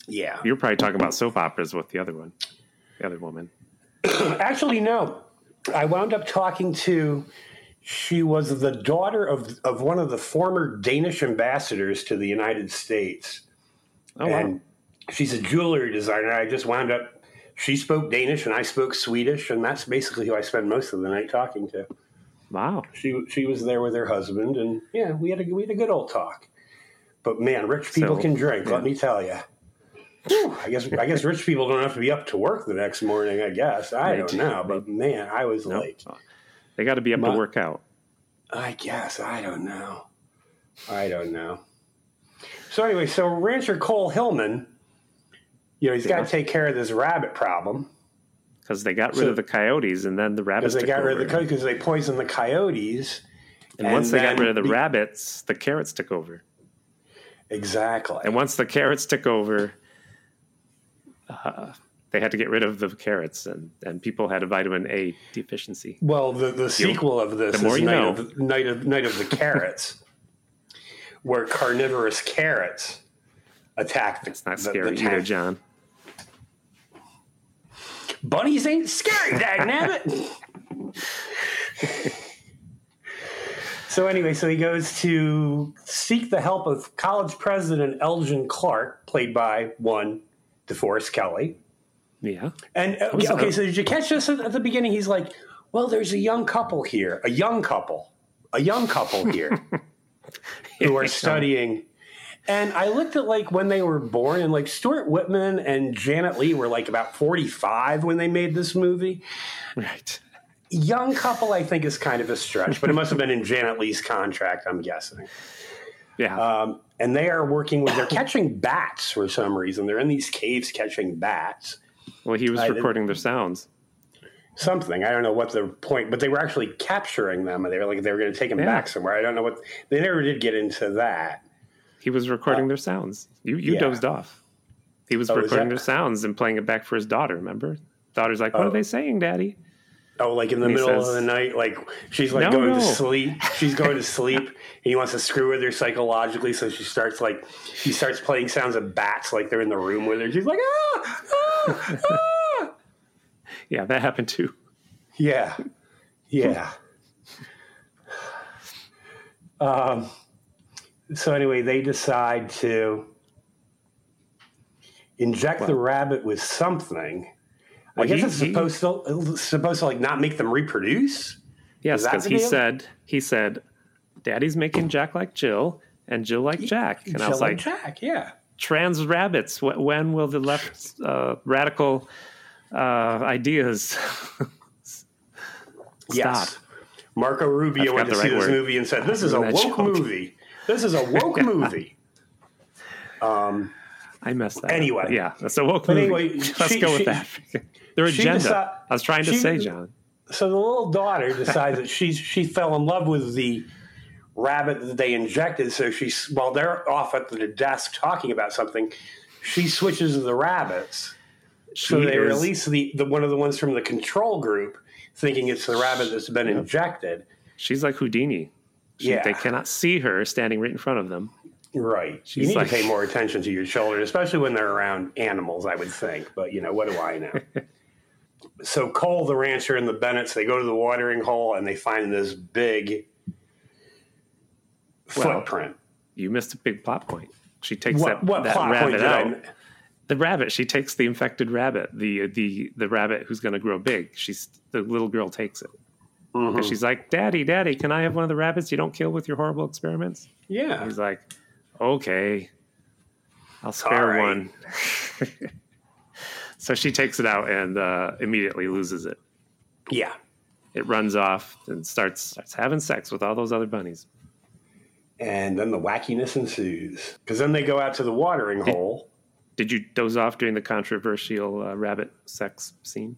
[SPEAKER 1] Yeah,
[SPEAKER 2] you're probably talking about soap operas with the other one, the other woman. [clears throat]
[SPEAKER 1] actually, no. I wound up talking to. She was the daughter of of one of the former Danish ambassadors to the United States.
[SPEAKER 2] Oh, wow.
[SPEAKER 1] and she's a jewelry designer. I just wound up. She spoke Danish and I spoke Swedish, and that's basically who I spent most of the night talking to.
[SPEAKER 2] wow.
[SPEAKER 1] She she was there with her husband, and yeah, we had a we had a good old talk. But man, rich people
[SPEAKER 2] So,
[SPEAKER 1] can drink.
[SPEAKER 2] yeah.
[SPEAKER 1] Let me tell you. I guess I guess rich people don't have to be up to work the next morning. I guess I don't know, but man, I was
[SPEAKER 2] No.
[SPEAKER 1] like,
[SPEAKER 2] They got to be up
[SPEAKER 1] My-
[SPEAKER 2] to work out.
[SPEAKER 1] I guess I don't know. I don't know. So anyway, so Rancher Cole Hillman, you know, he's got to take care of this rabbit problem
[SPEAKER 2] because they got rid
[SPEAKER 1] So-
[SPEAKER 2] of the coyotes and then the
[SPEAKER 1] because
[SPEAKER 2] rabbits
[SPEAKER 1] they
[SPEAKER 2] took
[SPEAKER 1] got rid of the coyotes because they poisoned the coyotes.
[SPEAKER 2] and once they got rid of the
[SPEAKER 1] be-
[SPEAKER 2] rabbits, the carrots took over.
[SPEAKER 1] exactly.
[SPEAKER 2] And once the carrots took over, uh, they had to get rid of the carrots, and, and people had a vitamin A deficiency.
[SPEAKER 1] well, the, the sequel of this
[SPEAKER 2] the more
[SPEAKER 1] is
[SPEAKER 2] you
[SPEAKER 1] Night
[SPEAKER 2] know.
[SPEAKER 1] of, Night of Night of the Carrots, [laughs] where carnivorous carrots attack the.
[SPEAKER 2] It's not
[SPEAKER 1] the-
[SPEAKER 2] scary
[SPEAKER 1] the
[SPEAKER 2] either. John.
[SPEAKER 1] Bunnies ain't scary, dagnabbit. [laughs] so anyway, so he goes to seek the help of college president Elgin Clark, played by one DeForest Kelley.
[SPEAKER 2] Yeah.
[SPEAKER 1] And uh, okay, so did you catch this at, at the beginning? He's like, "Well, there's a young couple here, a young couple, a young couple here [laughs] who are studying." And I looked at like when they were born, and like Stuart Whitman and Janet Leigh were like about 45 when they made this movie.
[SPEAKER 2] Right.
[SPEAKER 1] Young couple, I think, is kind of a stretch, but it must have been in Janet Leigh's contract, I'm guessing.
[SPEAKER 2] Yeah.
[SPEAKER 1] Um, and they are working with, they're catching bats for some reason. They're in these caves catching bats.
[SPEAKER 2] Well, he was
[SPEAKER 1] I
[SPEAKER 2] recording their sounds.
[SPEAKER 1] something. I don't know what the point, but they were actually capturing them, and they were like they were going to take them
[SPEAKER 2] Yeah.
[SPEAKER 1] back somewhere. I don't know what they never did get into that.
[SPEAKER 2] He was recording their sounds. You you
[SPEAKER 1] yeah.
[SPEAKER 2] dozed off. He was
[SPEAKER 1] Oh,
[SPEAKER 2] recording
[SPEAKER 1] that-
[SPEAKER 2] their sounds and playing it back for his daughter. Remember? Daughter's like, "What
[SPEAKER 1] Oh.
[SPEAKER 2] are they saying, Daddy?"
[SPEAKER 1] Oh, like in the middle
[SPEAKER 2] says-
[SPEAKER 1] of the night, like she's like
[SPEAKER 2] No,
[SPEAKER 1] going
[SPEAKER 2] no.
[SPEAKER 1] to sleep. She's going to [laughs] sleep. and he wants to screw with her psychologically, so she starts like she starts playing sounds of bats, like they're in the room with her. She's like, ah, ah, [laughs] ah.
[SPEAKER 2] Yeah, that happened too.
[SPEAKER 1] yeah, yeah. Um. So anyway, they decide to inject the rabbit with something. I guess
[SPEAKER 2] he-
[SPEAKER 1] it's
[SPEAKER 2] he-
[SPEAKER 1] supposed to supposed to like not make them reproduce.
[SPEAKER 2] Yes, because he said he said, "Daddy's making Jack like Jill and Jill like Jack," and I was
[SPEAKER 1] Jill
[SPEAKER 2] like,
[SPEAKER 1] Jack, yeah.
[SPEAKER 2] "Trans rabbits. When will the left uh, radical uh, ideas [laughs] stop?"
[SPEAKER 1] Yes. Marco Rubio went to
[SPEAKER 2] forgot
[SPEAKER 1] see
[SPEAKER 2] right
[SPEAKER 1] this movie and said, "This is a woke
[SPEAKER 2] joke.
[SPEAKER 1] movie. This is a woke [laughs] movie." Um,
[SPEAKER 2] I messed that.
[SPEAKER 1] Anyway.
[SPEAKER 2] But yeah, that's a woke movie.
[SPEAKER 1] anyway, [laughs]
[SPEAKER 2] Let's
[SPEAKER 1] she-
[SPEAKER 2] go with
[SPEAKER 1] she-
[SPEAKER 2] that. Their agenda.
[SPEAKER 1] deci-
[SPEAKER 2] I was trying to
[SPEAKER 1] she-
[SPEAKER 2] say, John.
[SPEAKER 1] so the little daughter decides that she she fell in love with the rabbit that they injected. So she's while they're off at the desk talking about something, she switches the rabbits. So
[SPEAKER 2] She
[SPEAKER 1] they
[SPEAKER 2] is-
[SPEAKER 1] release the, the one of the ones from the control group, thinking it's the rabbit that's been injected.
[SPEAKER 2] She's like Houdini. She,
[SPEAKER 1] Yeah.
[SPEAKER 2] They cannot see her standing right in front of them.
[SPEAKER 1] Right. you
[SPEAKER 2] She's
[SPEAKER 1] need
[SPEAKER 2] like-
[SPEAKER 1] to pay more attention to your children, especially when they're around animals, I would think. But, you know, what do I know? [laughs] so Cole, the rancher, and the Bennetts, they go to the watering hole and they find this big
[SPEAKER 2] Well,
[SPEAKER 1] footprint.
[SPEAKER 2] You missed a big plot point. She takes
[SPEAKER 1] What,
[SPEAKER 2] that,
[SPEAKER 1] what
[SPEAKER 2] that
[SPEAKER 1] plot
[SPEAKER 2] rabbit out.
[SPEAKER 1] I?
[SPEAKER 2] The rabbit. She takes the infected rabbit. The the the rabbit who's going to grow big. She's the little girl takes it.
[SPEAKER 1] Mhm.
[SPEAKER 2] And she's like, "Daddy, Daddy, can I have one of the rabbits you don't kill with your horrible experiments?"
[SPEAKER 1] Yeah.
[SPEAKER 2] He's like, "Okay, I'll spare
[SPEAKER 1] right.
[SPEAKER 2] one." [laughs] So she takes it out and uh, immediately loses it.
[SPEAKER 1] Yeah.
[SPEAKER 2] It runs off and starts starts having sex with all those other bunnies.
[SPEAKER 1] And then the wackiness ensues. Because then they go out to the watering hole.
[SPEAKER 2] Did you doze off during the controversial uh, rabbit sex scene?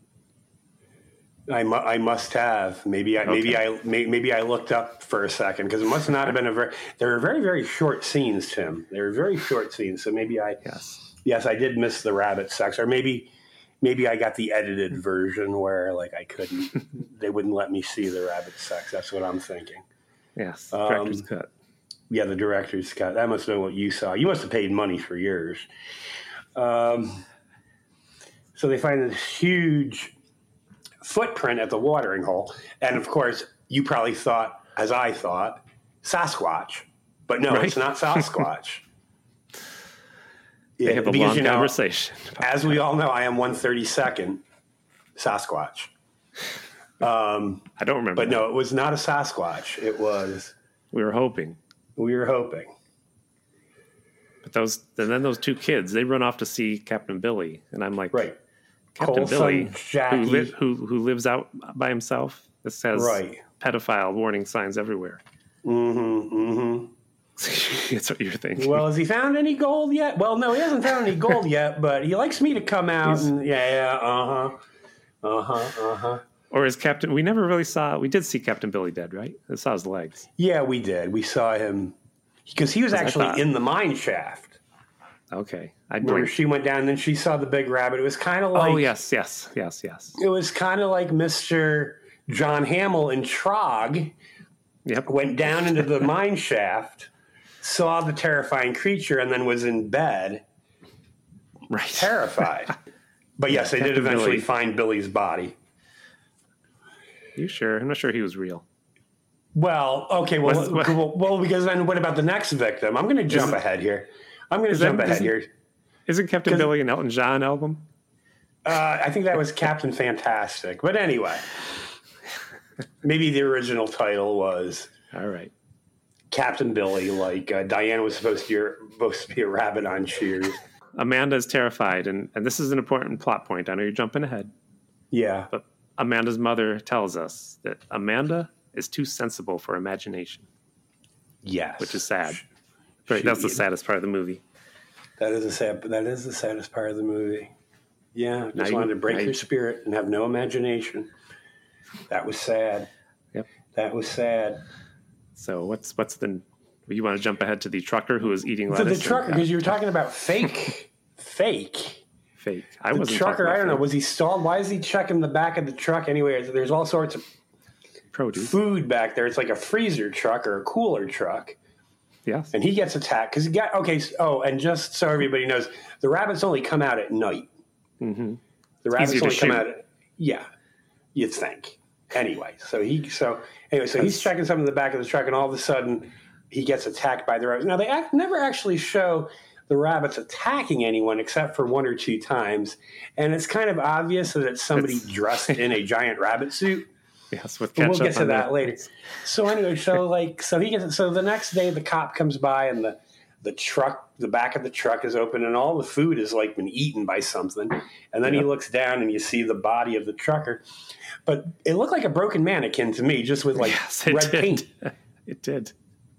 [SPEAKER 1] I, mu- I must have. Maybe I maybe I may- maybe I looked up for a second because it must not have been a very. There were very very short scenes, Tim. They were very short scenes, so maybe I
[SPEAKER 2] Yes.
[SPEAKER 1] yes I did miss the rabbit sex, or maybe maybe I got the edited version where like I couldn't. [laughs] they wouldn't let me see the rabbit sex. That's what I'm thinking.
[SPEAKER 2] Yes.
[SPEAKER 1] Um,
[SPEAKER 2] Director's cut.
[SPEAKER 1] Yeah, the director's cut. That must have been what you saw. You must have paid money for yours. Um, so they find this huge footprint at the watering hole. And of course, you probably thought, as I thought, Sasquatch. But no, it's not Sasquatch. [laughs]
[SPEAKER 2] They
[SPEAKER 1] Yeah,
[SPEAKER 2] have a
[SPEAKER 1] because,
[SPEAKER 2] long
[SPEAKER 1] you know,
[SPEAKER 2] conversation.
[SPEAKER 1] As we all know, I am 132nd Sasquatch. [laughs] Um,
[SPEAKER 2] I don't remember.
[SPEAKER 1] but
[SPEAKER 2] that.
[SPEAKER 1] no, it was not a Sasquatch. It was,
[SPEAKER 2] we were hoping.
[SPEAKER 1] We were hoping.
[SPEAKER 2] But those and then those two kids, they run off to see Captain Billy, and I'm like,
[SPEAKER 1] Right.
[SPEAKER 2] Captain Billy, who, li- who who lives out by himself. This has
[SPEAKER 1] Right.
[SPEAKER 2] pedophile warning signs everywhere.
[SPEAKER 1] Mm-hmm, mm-hmm. [laughs]
[SPEAKER 2] That's what you're thinking.
[SPEAKER 1] Well, has he found any gold yet? Well, no, he hasn't found any gold yet, but he likes me to come out
[SPEAKER 2] He's-
[SPEAKER 1] and yeah, yeah, uh huh, uh huh, uh huh.
[SPEAKER 2] Or is Captain? We never really saw. We did see Captain Billy dead, right? We saw his legs.
[SPEAKER 1] Yeah, we did. We saw him because he was actually
[SPEAKER 2] thought-
[SPEAKER 1] in the mine shaft.
[SPEAKER 2] Okay, I
[SPEAKER 1] Where
[SPEAKER 2] blinked.
[SPEAKER 1] she went down, and then she saw the big rabbit. It was kind of oh, like
[SPEAKER 2] oh yes, yes, yes, yes.
[SPEAKER 1] it was kind of like Mister John Hamill in Trog
[SPEAKER 2] Yep.
[SPEAKER 1] went down into the mine shaft, saw the terrifying creature, and then was in bed
[SPEAKER 2] Right.
[SPEAKER 1] terrified. [laughs] But yes, they did eventually
[SPEAKER 2] Billy.
[SPEAKER 1] find Billy's body.
[SPEAKER 2] You sure? I'm not sure he was real.
[SPEAKER 1] Well, okay, well,
[SPEAKER 2] what-
[SPEAKER 1] well, well, because then what about the next victim? I'm going to jump ahead here. I'm going to
[SPEAKER 2] is that-
[SPEAKER 1] jump ahead here.
[SPEAKER 2] Isn't Captain Billy an Elton John album?
[SPEAKER 1] Uh, I think that was Captain Fantastic. But anyway, maybe the original title was
[SPEAKER 2] All right.
[SPEAKER 1] Captain Billy, like uh, Diana was supposed to, be, supposed to be a rabbit on Cheers.
[SPEAKER 2] Amanda is terrified, and, and this is an important plot point. I know you're jumping ahead,
[SPEAKER 1] Yeah.
[SPEAKER 2] but Amanda's mother tells us that Amanda is too sensible for imagination,
[SPEAKER 1] Yes.
[SPEAKER 2] which is sad. Right,
[SPEAKER 1] She-
[SPEAKER 2] that's the saddest part of the movie.
[SPEAKER 1] That is a sad. That is the saddest part of the movie. Yeah,
[SPEAKER 2] Now
[SPEAKER 1] just
[SPEAKER 2] you-
[SPEAKER 1] wanted to break your
[SPEAKER 2] you-
[SPEAKER 1] spirit and have no imagination. That was sad.
[SPEAKER 2] Yep.
[SPEAKER 1] That was sad.
[SPEAKER 2] So what's what's the? You want to jump ahead to the trucker who was eating
[SPEAKER 1] So
[SPEAKER 2] lettuce?
[SPEAKER 1] the trucker, because you were talking about fake, fake.
[SPEAKER 2] Fake. I
[SPEAKER 1] The
[SPEAKER 2] wasn't
[SPEAKER 1] trucker, I don't know. Was he stalled? Why is he checking the back of the truck anyway? There's all sorts of
[SPEAKER 2] produce.
[SPEAKER 1] food back there. It's like a freezer truck or a cooler truck.
[SPEAKER 2] Yes.
[SPEAKER 1] And he gets attacked because he got, okay, so, oh, and just so everybody knows, the rabbits only come out at night.
[SPEAKER 2] hmm
[SPEAKER 1] The rabbits only come
[SPEAKER 2] shoot.
[SPEAKER 1] out at, yeah, you'd think. Anyway, so he, so, anyway, so he's checking something in the back of the truck and all of a sudden he gets attacked by the rabbits. Now, they act, never actually show the rabbits attacking anyone except for one or two times. And it's kind of obvious that it's somebody
[SPEAKER 2] It's-
[SPEAKER 1] dressed in a giant rabbit suit. [laughs]
[SPEAKER 2] Yes, with
[SPEAKER 1] But we'll get to
[SPEAKER 2] on
[SPEAKER 1] that later. So anyway, so [laughs] like, so he gets so the next day the cop comes by and the the truck, the back of the truck is open and all the food has like been eaten by something. And then he looks down and you see the body of the trucker, but it looked like a broken mannequin to me, just with like
[SPEAKER 2] Yes,
[SPEAKER 1] red
[SPEAKER 2] did.
[SPEAKER 1] paint. [laughs]
[SPEAKER 2] It did.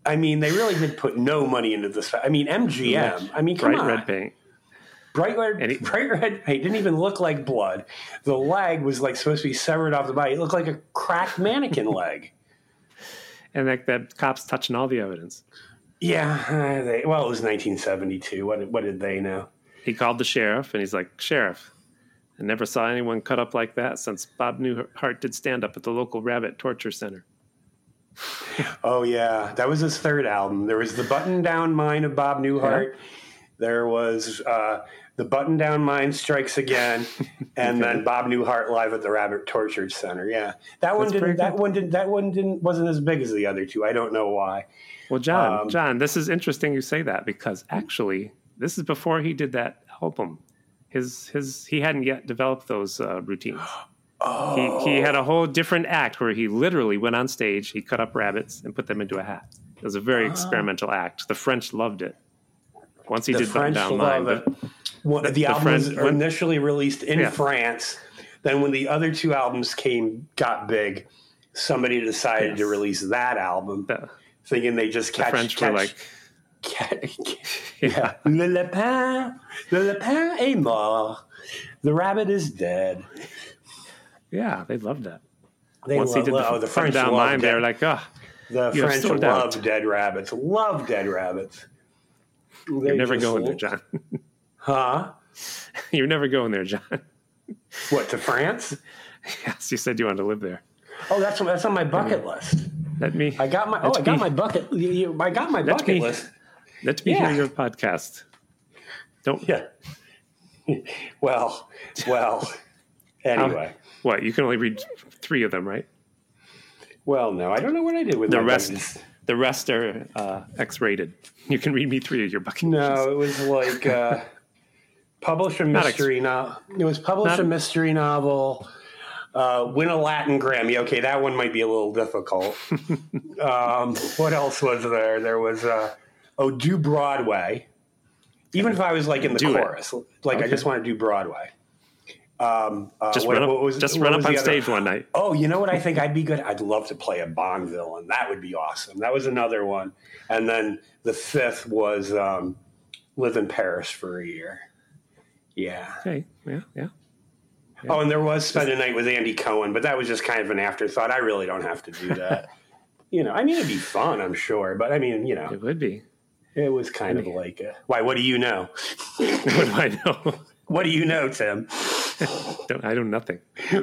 [SPEAKER 1] I mean, they really did put no money into this. I mean, MGM. I mean, come
[SPEAKER 2] Bright
[SPEAKER 1] on,
[SPEAKER 2] red paint.
[SPEAKER 1] bright red,
[SPEAKER 2] he-
[SPEAKER 1] bright red paint didn't even look like blood. The leg was like supposed to be severed off the body. It looked like a cracked mannequin leg.
[SPEAKER 2] And that, that cop's touching all the evidence.
[SPEAKER 1] Yeah, uh, they, well, it was 1972. What, what did they know?
[SPEAKER 2] He called the sheriff and he's like, Sheriff, I never saw anyone cut up like that since Bob Newhart did stand up at the local rabbit torture center.
[SPEAKER 1] Oh yeah, that was his third album. There was the Button Down Mind of Bob Newhart. There was uh, the Button Down Mind Strikes Again, [laughs] and then Bob Newhart live at the Rabbit Torture Center. Yeah, that one
[SPEAKER 2] That's
[SPEAKER 1] didn't. That
[SPEAKER 2] good.
[SPEAKER 1] one didn't. That one didn't. Wasn't as big as the other two. I don't know why.
[SPEAKER 2] Well, John,
[SPEAKER 1] Um,
[SPEAKER 2] John, this is interesting you say that because actually, this is before he did that album. His his he hadn't yet developed those uh, routines. [gasps]
[SPEAKER 1] Oh,
[SPEAKER 2] He he had a oh. whole different act where he literally went on stage, he cut up rabbits and put them into a hat. It was a very ah. experimental act. The French loved it. Once he
[SPEAKER 1] the
[SPEAKER 2] did
[SPEAKER 1] French
[SPEAKER 2] Down
[SPEAKER 1] love
[SPEAKER 2] Line,
[SPEAKER 1] it. the,
[SPEAKER 2] the
[SPEAKER 1] album
[SPEAKER 2] friend-
[SPEAKER 1] was initially released in
[SPEAKER 2] Yeah.
[SPEAKER 1] France. Then, when the other two albums came, got big, somebody decided to release that album,
[SPEAKER 2] The,
[SPEAKER 1] thinking they just
[SPEAKER 2] the
[SPEAKER 1] catch.
[SPEAKER 2] French
[SPEAKER 1] catch,
[SPEAKER 2] were like,
[SPEAKER 1] catch- [laughs] yeah. Le lapin, le lapin est mort. The rabbit is dead.
[SPEAKER 2] Yeah, they loved that.
[SPEAKER 1] They
[SPEAKER 2] Once he did the,
[SPEAKER 1] oh, the French
[SPEAKER 2] down line, they
[SPEAKER 1] dead-
[SPEAKER 2] were like, oh,
[SPEAKER 1] The French love
[SPEAKER 2] out.
[SPEAKER 1] dead rabbits. Love dead rabbits.
[SPEAKER 2] you're never going there, John.
[SPEAKER 1] Huh? [laughs]
[SPEAKER 2] you're never going there, John.
[SPEAKER 1] What to France? [laughs]
[SPEAKER 2] yes, you said you wanted to live there.
[SPEAKER 1] Oh, that's that's on my bucket list.
[SPEAKER 2] Let me.
[SPEAKER 1] I got my oh, I got
[SPEAKER 2] me-
[SPEAKER 1] my bucket. I got my bucket
[SPEAKER 2] me-
[SPEAKER 1] list.
[SPEAKER 2] Let me
[SPEAKER 1] Yeah.
[SPEAKER 2] hear your podcast. Don't.
[SPEAKER 1] Yeah. [laughs] well, well. Anyway,
[SPEAKER 2] What? You can only read three of them, right?
[SPEAKER 1] well, no, I don't know what I did with
[SPEAKER 2] The rest, [laughs] the rest are uh, X-rated. You can read me three of your bucket
[SPEAKER 1] No, it was like uh, [laughs] publish a mystery novel. It was publish
[SPEAKER 2] Not-
[SPEAKER 1] a mystery novel. Uh, win a Latin Grammy. Okay, that one might be a little difficult. [laughs] um, what else was there? There was uh, oh, do Broadway. Even if I was like in the
[SPEAKER 2] Do it.
[SPEAKER 1] chorus, like I just want to do Broadway. Um, uh,
[SPEAKER 2] Just
[SPEAKER 1] what-
[SPEAKER 2] run up,
[SPEAKER 1] what was-
[SPEAKER 2] just run up on
[SPEAKER 1] the other-
[SPEAKER 2] stage one night.
[SPEAKER 1] Oh, you know what I think I'd be good? I'd love to play a Bond villain. That would be awesome. That was another one. And then the fifth was um, live in Paris for a year. Yeah.
[SPEAKER 2] Okay. Yeah. Yeah.
[SPEAKER 1] Oh, and there was spend a night with Andy Cohen, but that was just kind of an afterthought. I really don't have to do that. [laughs] you know, I mean, it'd be fun, I'm sure, but I mean, you know,
[SPEAKER 2] It would be.
[SPEAKER 1] it was kind of like, a, why? What do you know? [laughs]
[SPEAKER 2] what do I know?
[SPEAKER 1] What do you know, Tim? [laughs]
[SPEAKER 2] Don't, I know nothing.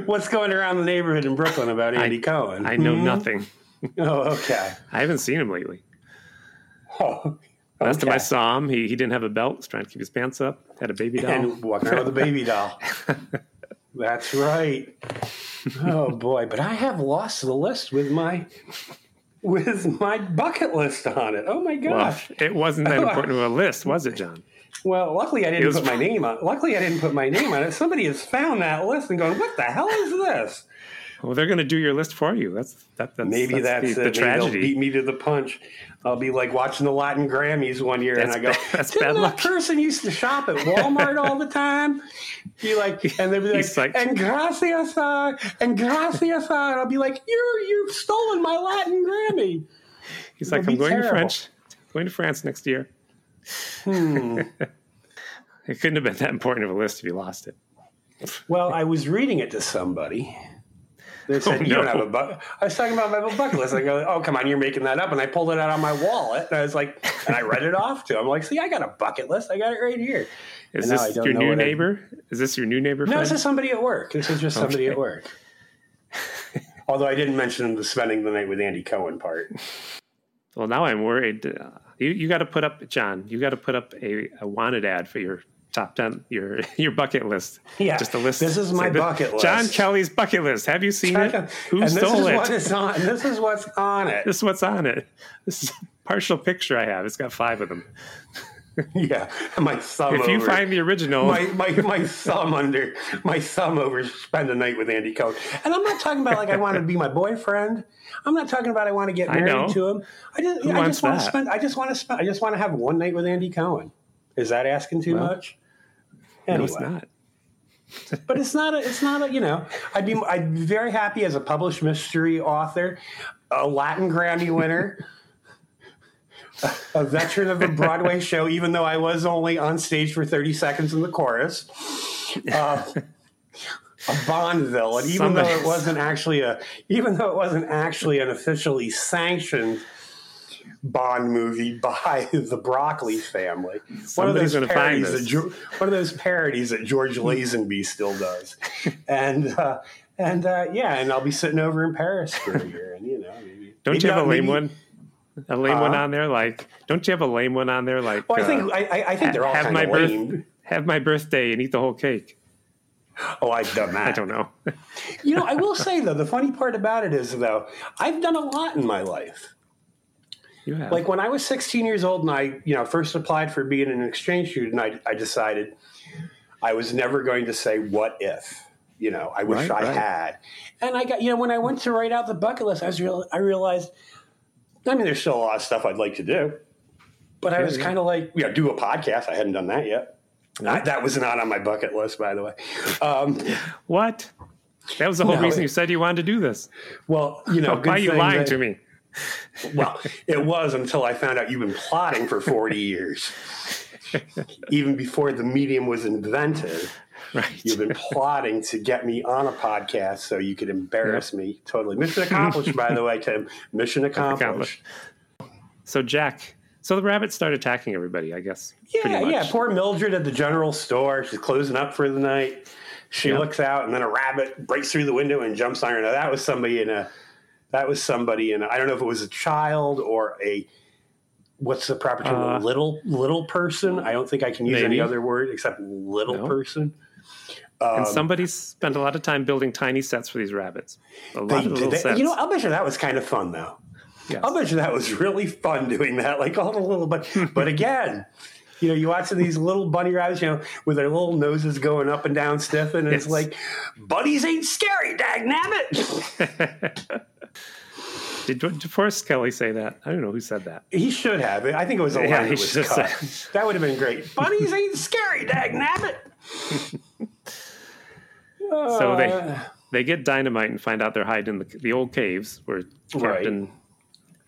[SPEAKER 1] What's going around the neighborhood in Brooklyn about Andy Cohen?
[SPEAKER 2] I know
[SPEAKER 1] Hmm?
[SPEAKER 2] nothing. [laughs]
[SPEAKER 1] Oh, okay.
[SPEAKER 2] I haven't seen him lately.
[SPEAKER 1] Oh,
[SPEAKER 2] Last time I
[SPEAKER 1] okay.
[SPEAKER 2] saw him, he, he didn't have a belt. Was trying to keep his pants up. Had a baby doll.
[SPEAKER 1] and walking around with a baby doll. [laughs] That's right. Oh boy, but I have lost the list with my with my bucket list on it. Oh my
[SPEAKER 2] well,
[SPEAKER 1] gosh.
[SPEAKER 2] it wasn't that important of a list, was it, John?
[SPEAKER 1] Well, luckily I didn't
[SPEAKER 2] was
[SPEAKER 1] put my name on. Luckily I didn't put my name on it. Somebody has found that list and going, "What the hell is this?"
[SPEAKER 2] Well, they're going to do your list for you. That's that, that's
[SPEAKER 1] Maybe that's,
[SPEAKER 2] the,
[SPEAKER 1] it.
[SPEAKER 2] the
[SPEAKER 1] Maybe they'll
[SPEAKER 2] tragedy.
[SPEAKER 1] beat me to the punch. I'll be like watching the Latin Grammys one year,
[SPEAKER 2] That's
[SPEAKER 1] and I go,
[SPEAKER 2] bad- that's bad
[SPEAKER 1] that
[SPEAKER 2] luck."
[SPEAKER 1] person used to shop at Walmart all the time?" Be like, and they'd be like,
[SPEAKER 2] like-
[SPEAKER 1] "And gracias, uh, and gracias," uh, and I'll be like, "You're you've stolen my Latin Grammy."
[SPEAKER 2] He's like,
[SPEAKER 1] It'll
[SPEAKER 2] I'm
[SPEAKER 1] be
[SPEAKER 2] going to
[SPEAKER 1] terrible.
[SPEAKER 2] French, going to France next year.
[SPEAKER 1] Hmm. [laughs]
[SPEAKER 2] It couldn't have been that important of a list if you lost it.
[SPEAKER 1] Well, I was reading it to somebody. They said,
[SPEAKER 2] Oh,
[SPEAKER 1] "You don't have a [laughs] bucket." I was talking about my bucket list. I go, "Oh, come on, you're making that up." And I pulled it out on my wallet, and I was like, and I read it off to him. I'm like, "See, I got a bucket list. I got it right here.
[SPEAKER 2] Is
[SPEAKER 1] And
[SPEAKER 2] this your new
[SPEAKER 1] what I-
[SPEAKER 2] neighbor? Is this your new neighbor?
[SPEAKER 1] No,
[SPEAKER 2] friend?
[SPEAKER 1] this is somebody at work. This is just somebody
[SPEAKER 2] Okay.
[SPEAKER 1] at work. Although I didn't mention the spending the night with Andy Cohen part. [laughs]
[SPEAKER 2] Well, now I'm worried. Uh, you you got to put up, John. You got to put up a, a wanted ad for your top ten, your [laughs] your bucket list.
[SPEAKER 1] Yeah,
[SPEAKER 2] just a list.
[SPEAKER 1] this is my bucket list John.
[SPEAKER 2] Kelly's bucket list. Have you seen it? Who
[SPEAKER 1] and this
[SPEAKER 2] stole
[SPEAKER 1] is
[SPEAKER 2] it?
[SPEAKER 1] what is on. This is what's on it.
[SPEAKER 2] this is what's on it. This is a partial picture I have. It's got five of them. [laughs]
[SPEAKER 1] yeah, my thumb.
[SPEAKER 2] If you
[SPEAKER 1] over-
[SPEAKER 2] find the original,
[SPEAKER 1] my, my my thumb under my thumb over spend a night with Andy Cohen. And I'm not talking about like I want to be my boyfriend. I'm not talking about I want to get [laughs] married to him. I just
[SPEAKER 2] Who
[SPEAKER 1] I just want to spend I just want to spend I just want to have one night with Andy Cohen. Is that asking too
[SPEAKER 2] Well,
[SPEAKER 1] much?
[SPEAKER 2] no, it's not. [laughs]
[SPEAKER 1] but it's not a, it's not a, you know I'd be I'd be very happy as a published mystery author, a Latin Grammy winner, a, veteran of a Broadway show, even though I was only on stage for thirty seconds in the chorus. Uh, a Bond villain, even though it wasn't actually a, even though it wasn't actually an officially sanctioned Bond movie by [laughs] the Broccoli family. one of those parodies that one of those parodies that George Lazenby still does, [laughs] and uh, and uh, yeah, and I'll be sitting over in Paris for a year, and you know, maybe,
[SPEAKER 2] Don't
[SPEAKER 1] maybe
[SPEAKER 2] you have
[SPEAKER 1] I'll-
[SPEAKER 2] a lame
[SPEAKER 1] maybe-
[SPEAKER 2] one? A lame one
[SPEAKER 1] Huh?
[SPEAKER 2] on there, like don't you have a lame one on there, like?
[SPEAKER 1] Well, I
[SPEAKER 2] uh,
[SPEAKER 1] think I, I, I think they're all
[SPEAKER 2] have my birth,
[SPEAKER 1] lame.
[SPEAKER 2] have my birthday and eat the whole cake.
[SPEAKER 1] Oh, I've done [laughs] that.
[SPEAKER 2] I don't know.
[SPEAKER 1] You know, I will say though, the funny part about it is though, I've done a lot in my life.
[SPEAKER 2] You have
[SPEAKER 1] Like when I was 16 years old and I, you know, first applied for being an exchange student, I, I decided I was never going to say what if. You know, I wish
[SPEAKER 2] Right,
[SPEAKER 1] I
[SPEAKER 2] right.
[SPEAKER 1] had. And I got, you know, when I went to write out the bucket list, I was real, I realized, I mean, there's still a lot of stuff I'd like to do, but I was
[SPEAKER 2] yeah.
[SPEAKER 1] kind of like, yeah, do a podcast. I hadn't done that yet. I- that was not on my bucket list, by the way. Um,
[SPEAKER 2] What? That was the whole
[SPEAKER 1] No,
[SPEAKER 2] reason
[SPEAKER 1] it-
[SPEAKER 2] you said you wanted to do this.
[SPEAKER 1] well, you know,
[SPEAKER 2] Why are you lying
[SPEAKER 1] that-
[SPEAKER 2] to me?
[SPEAKER 1] Well, it was until I found out you've been plotting for 40 years. [laughs] Even before the medium was invented,
[SPEAKER 2] Right.
[SPEAKER 1] you've been plotting to get me on a podcast so you could embarrass me totally. Mission accomplished, by the way, Tim. Mission accomplished.
[SPEAKER 2] So Jack, so the rabbits start attacking everybody. I guess.
[SPEAKER 1] Yeah,
[SPEAKER 2] much.
[SPEAKER 1] yeah. Poor Mildred at the general store. She's closing up for the night. She
[SPEAKER 2] Yeah.
[SPEAKER 1] looks out, and then a rabbit breaks through the window and jumps on her. Now that was somebody in a. That was somebody in. A, I don't know if it was a child or a. What's the proper term?
[SPEAKER 2] Uh,
[SPEAKER 1] little little person. I don't think I can use any other word except little
[SPEAKER 2] No.
[SPEAKER 1] person.
[SPEAKER 2] And
[SPEAKER 1] Um,
[SPEAKER 2] somebody spent a lot of time building tiny sets for these rabbits. A lot
[SPEAKER 1] They,
[SPEAKER 2] of little
[SPEAKER 1] they-
[SPEAKER 2] sets.
[SPEAKER 1] you know, I'll bet you that was kind of fun though.
[SPEAKER 2] Yes.
[SPEAKER 1] I'll bet you that was really fun doing that, like all the little but but again, you know, you watch these little bunny rabbits, you know, with their little noses going up and down stiff, and it's
[SPEAKER 2] Yes.
[SPEAKER 1] like, bunnies ain't scary, dag nabbit. [laughs]
[SPEAKER 2] Did DeForest Kelley say that? I don't know who said that.
[SPEAKER 1] he should have. I think it was a
[SPEAKER 2] Yeah,
[SPEAKER 1] line
[SPEAKER 2] he
[SPEAKER 1] that was cut. That would have been great. Bunnies ain't scary, dag nabbit.
[SPEAKER 2] So they uh. they get dynamite and find out they're hiding in the, the old caves where Captain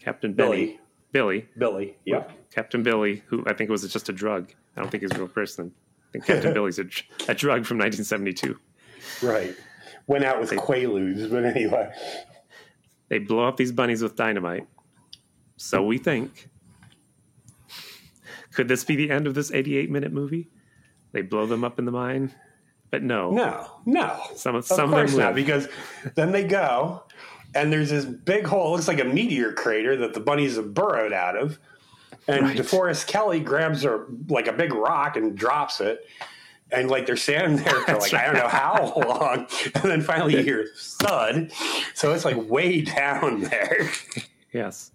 [SPEAKER 2] Captain Billy Billy
[SPEAKER 1] Billy, yep.
[SPEAKER 2] Captain Billy, who I think was just a drug. I don't think he's a real person. I think Captain [laughs] Billy's a, a drug from 1972.
[SPEAKER 1] Right. Went out with Quaaludes, but anyway.
[SPEAKER 2] They blow up these bunnies with dynamite. So we think. Could this be the end of this 88 minute movie? They blow them up in the mine? But no.
[SPEAKER 1] No, no.
[SPEAKER 2] Some of-
[SPEAKER 1] of
[SPEAKER 2] some of
[SPEAKER 1] course
[SPEAKER 2] them
[SPEAKER 1] not, because then they go, and there's this big hole. It looks like a meteor crater that the bunnies have burrowed out of. And
[SPEAKER 2] Right.
[SPEAKER 1] DeForest Kelley grabs a like a big rock and drops it. And like they're standing there for like I don't know how long, [laughs] and then finally you hear thud. So it's like way down there,
[SPEAKER 2] Yes.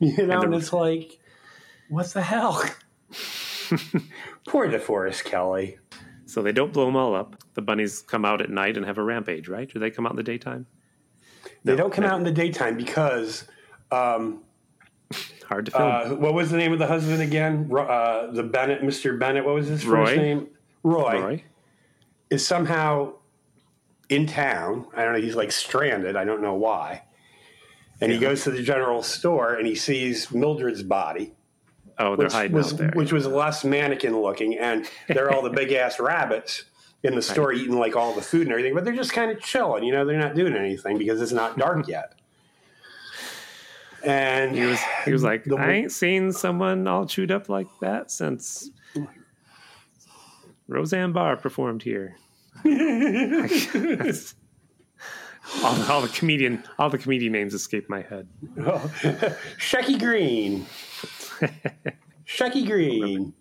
[SPEAKER 1] you know.
[SPEAKER 2] And
[SPEAKER 1] And, it's like, what the hell? [laughs] Poor DeForest Kelley.
[SPEAKER 2] So they don't blow them all up. The bunnies come out at night and have a rampage, right? Do they come out in the daytime?
[SPEAKER 1] They
[SPEAKER 2] No,
[SPEAKER 1] don't come out in the daytime because um,
[SPEAKER 2] Hard to film.
[SPEAKER 1] Uh, what was the name of the husband again? Uh, the Bennett, Mr. Bennett. What was his first name? Roy,
[SPEAKER 2] Roy?
[SPEAKER 1] is somehow in town. I don't know. He's like stranded. I don't know why. And he goes to the general store and he sees Mildred's body,
[SPEAKER 2] Oh, they're hiding
[SPEAKER 1] was
[SPEAKER 2] out there.
[SPEAKER 1] which was less mannequin looking, and they're all the big ass [laughs] rabbits in the store eating like all the food and everything. But they're just kind of chilling. You know, they're not doing anything because it's not dark [laughs] yet. And
[SPEAKER 2] he was he was like,
[SPEAKER 1] The-
[SPEAKER 2] I ain't seen someone all chewed up like that since Roseanne Barr performed here. [laughs] all, all the comedian all the comedian names escape my head.
[SPEAKER 1] Shecky Greene. Shecky [laughs] Greene.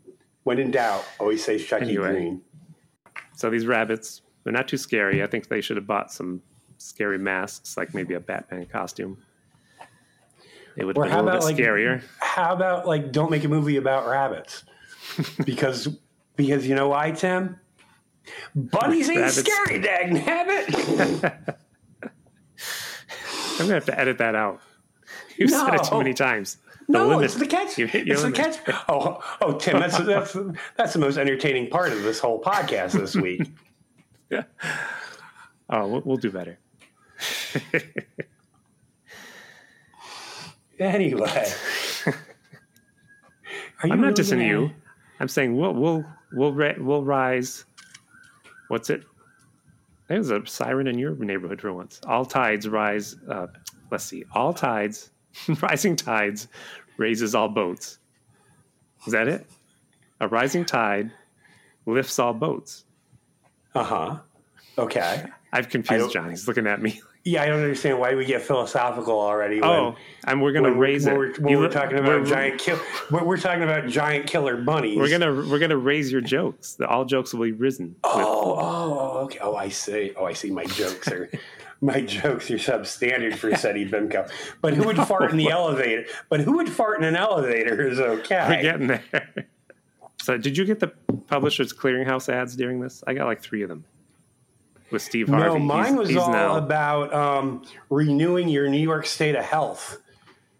[SPEAKER 1] When in doubt, always say Shecky
[SPEAKER 2] Anyway.
[SPEAKER 1] Greene.
[SPEAKER 2] So these rabbits, they're not too scary. I think they should have bought some scary masks, like maybe a Batman costume. It would
[SPEAKER 1] Or
[SPEAKER 2] have been
[SPEAKER 1] how
[SPEAKER 2] a little
[SPEAKER 1] about,
[SPEAKER 2] bit
[SPEAKER 1] like-
[SPEAKER 2] scarier.
[SPEAKER 1] How about like don't make a movie about rabbits? [laughs] because because you know why, Tim? Bunnies ain't
[SPEAKER 2] Rabbits.
[SPEAKER 1] scary, dag nabbit. [laughs]
[SPEAKER 2] I'm gonna have to edit that out. you've said it too many times.
[SPEAKER 1] No,
[SPEAKER 2] limit.
[SPEAKER 1] it's the catch.
[SPEAKER 2] You hit your
[SPEAKER 1] It's the catch. Oh, oh, Tim, that's that's that's the most entertaining part of this whole podcast this week. [laughs] yeah.
[SPEAKER 2] Oh, we'll, we'll do better. [laughs]
[SPEAKER 1] Anyway,
[SPEAKER 2] I'm not
[SPEAKER 1] really
[SPEAKER 2] dissing
[SPEAKER 1] gonna-
[SPEAKER 2] you. I'm saying we'll we'll we'll we'll rise. What's it? There's a siren in your neighborhood for once. All tides rise. Uh, let's see. All tides, [laughs] rising tides, raises all boats. Is that it? A rising tide lifts all boats.
[SPEAKER 1] Uh huh. Okay.
[SPEAKER 2] I've confused
[SPEAKER 1] don't-
[SPEAKER 2] John. He's looking at me.
[SPEAKER 1] Yeah, I don't understand why we get philosophical already. When,
[SPEAKER 2] Oh, and we're gonna raise
[SPEAKER 1] when
[SPEAKER 2] it.
[SPEAKER 1] We're, when
[SPEAKER 2] You
[SPEAKER 1] we're talking about
[SPEAKER 2] we're-
[SPEAKER 1] giant kill. We're, we're talking about giant killer bunnies.
[SPEAKER 2] We're gonna we're gonna raise your jokes. The, all jokes will be risen.
[SPEAKER 1] Oh, oh, okay. Oh, I see. Oh, I see. My jokes are. [laughs] My jokes are substandard for [laughs] SETI BIMCO. But who would fart in the elevator? But who would fart in an elevator is okay.
[SPEAKER 2] We're getting there. So, did you get the publisher's clearinghouse ads during this? I got like three of them with Steve Harvey.
[SPEAKER 1] No, mine
[SPEAKER 2] He's-
[SPEAKER 1] was
[SPEAKER 2] he's
[SPEAKER 1] all
[SPEAKER 2] now-
[SPEAKER 1] about um, renewing your New York state of health.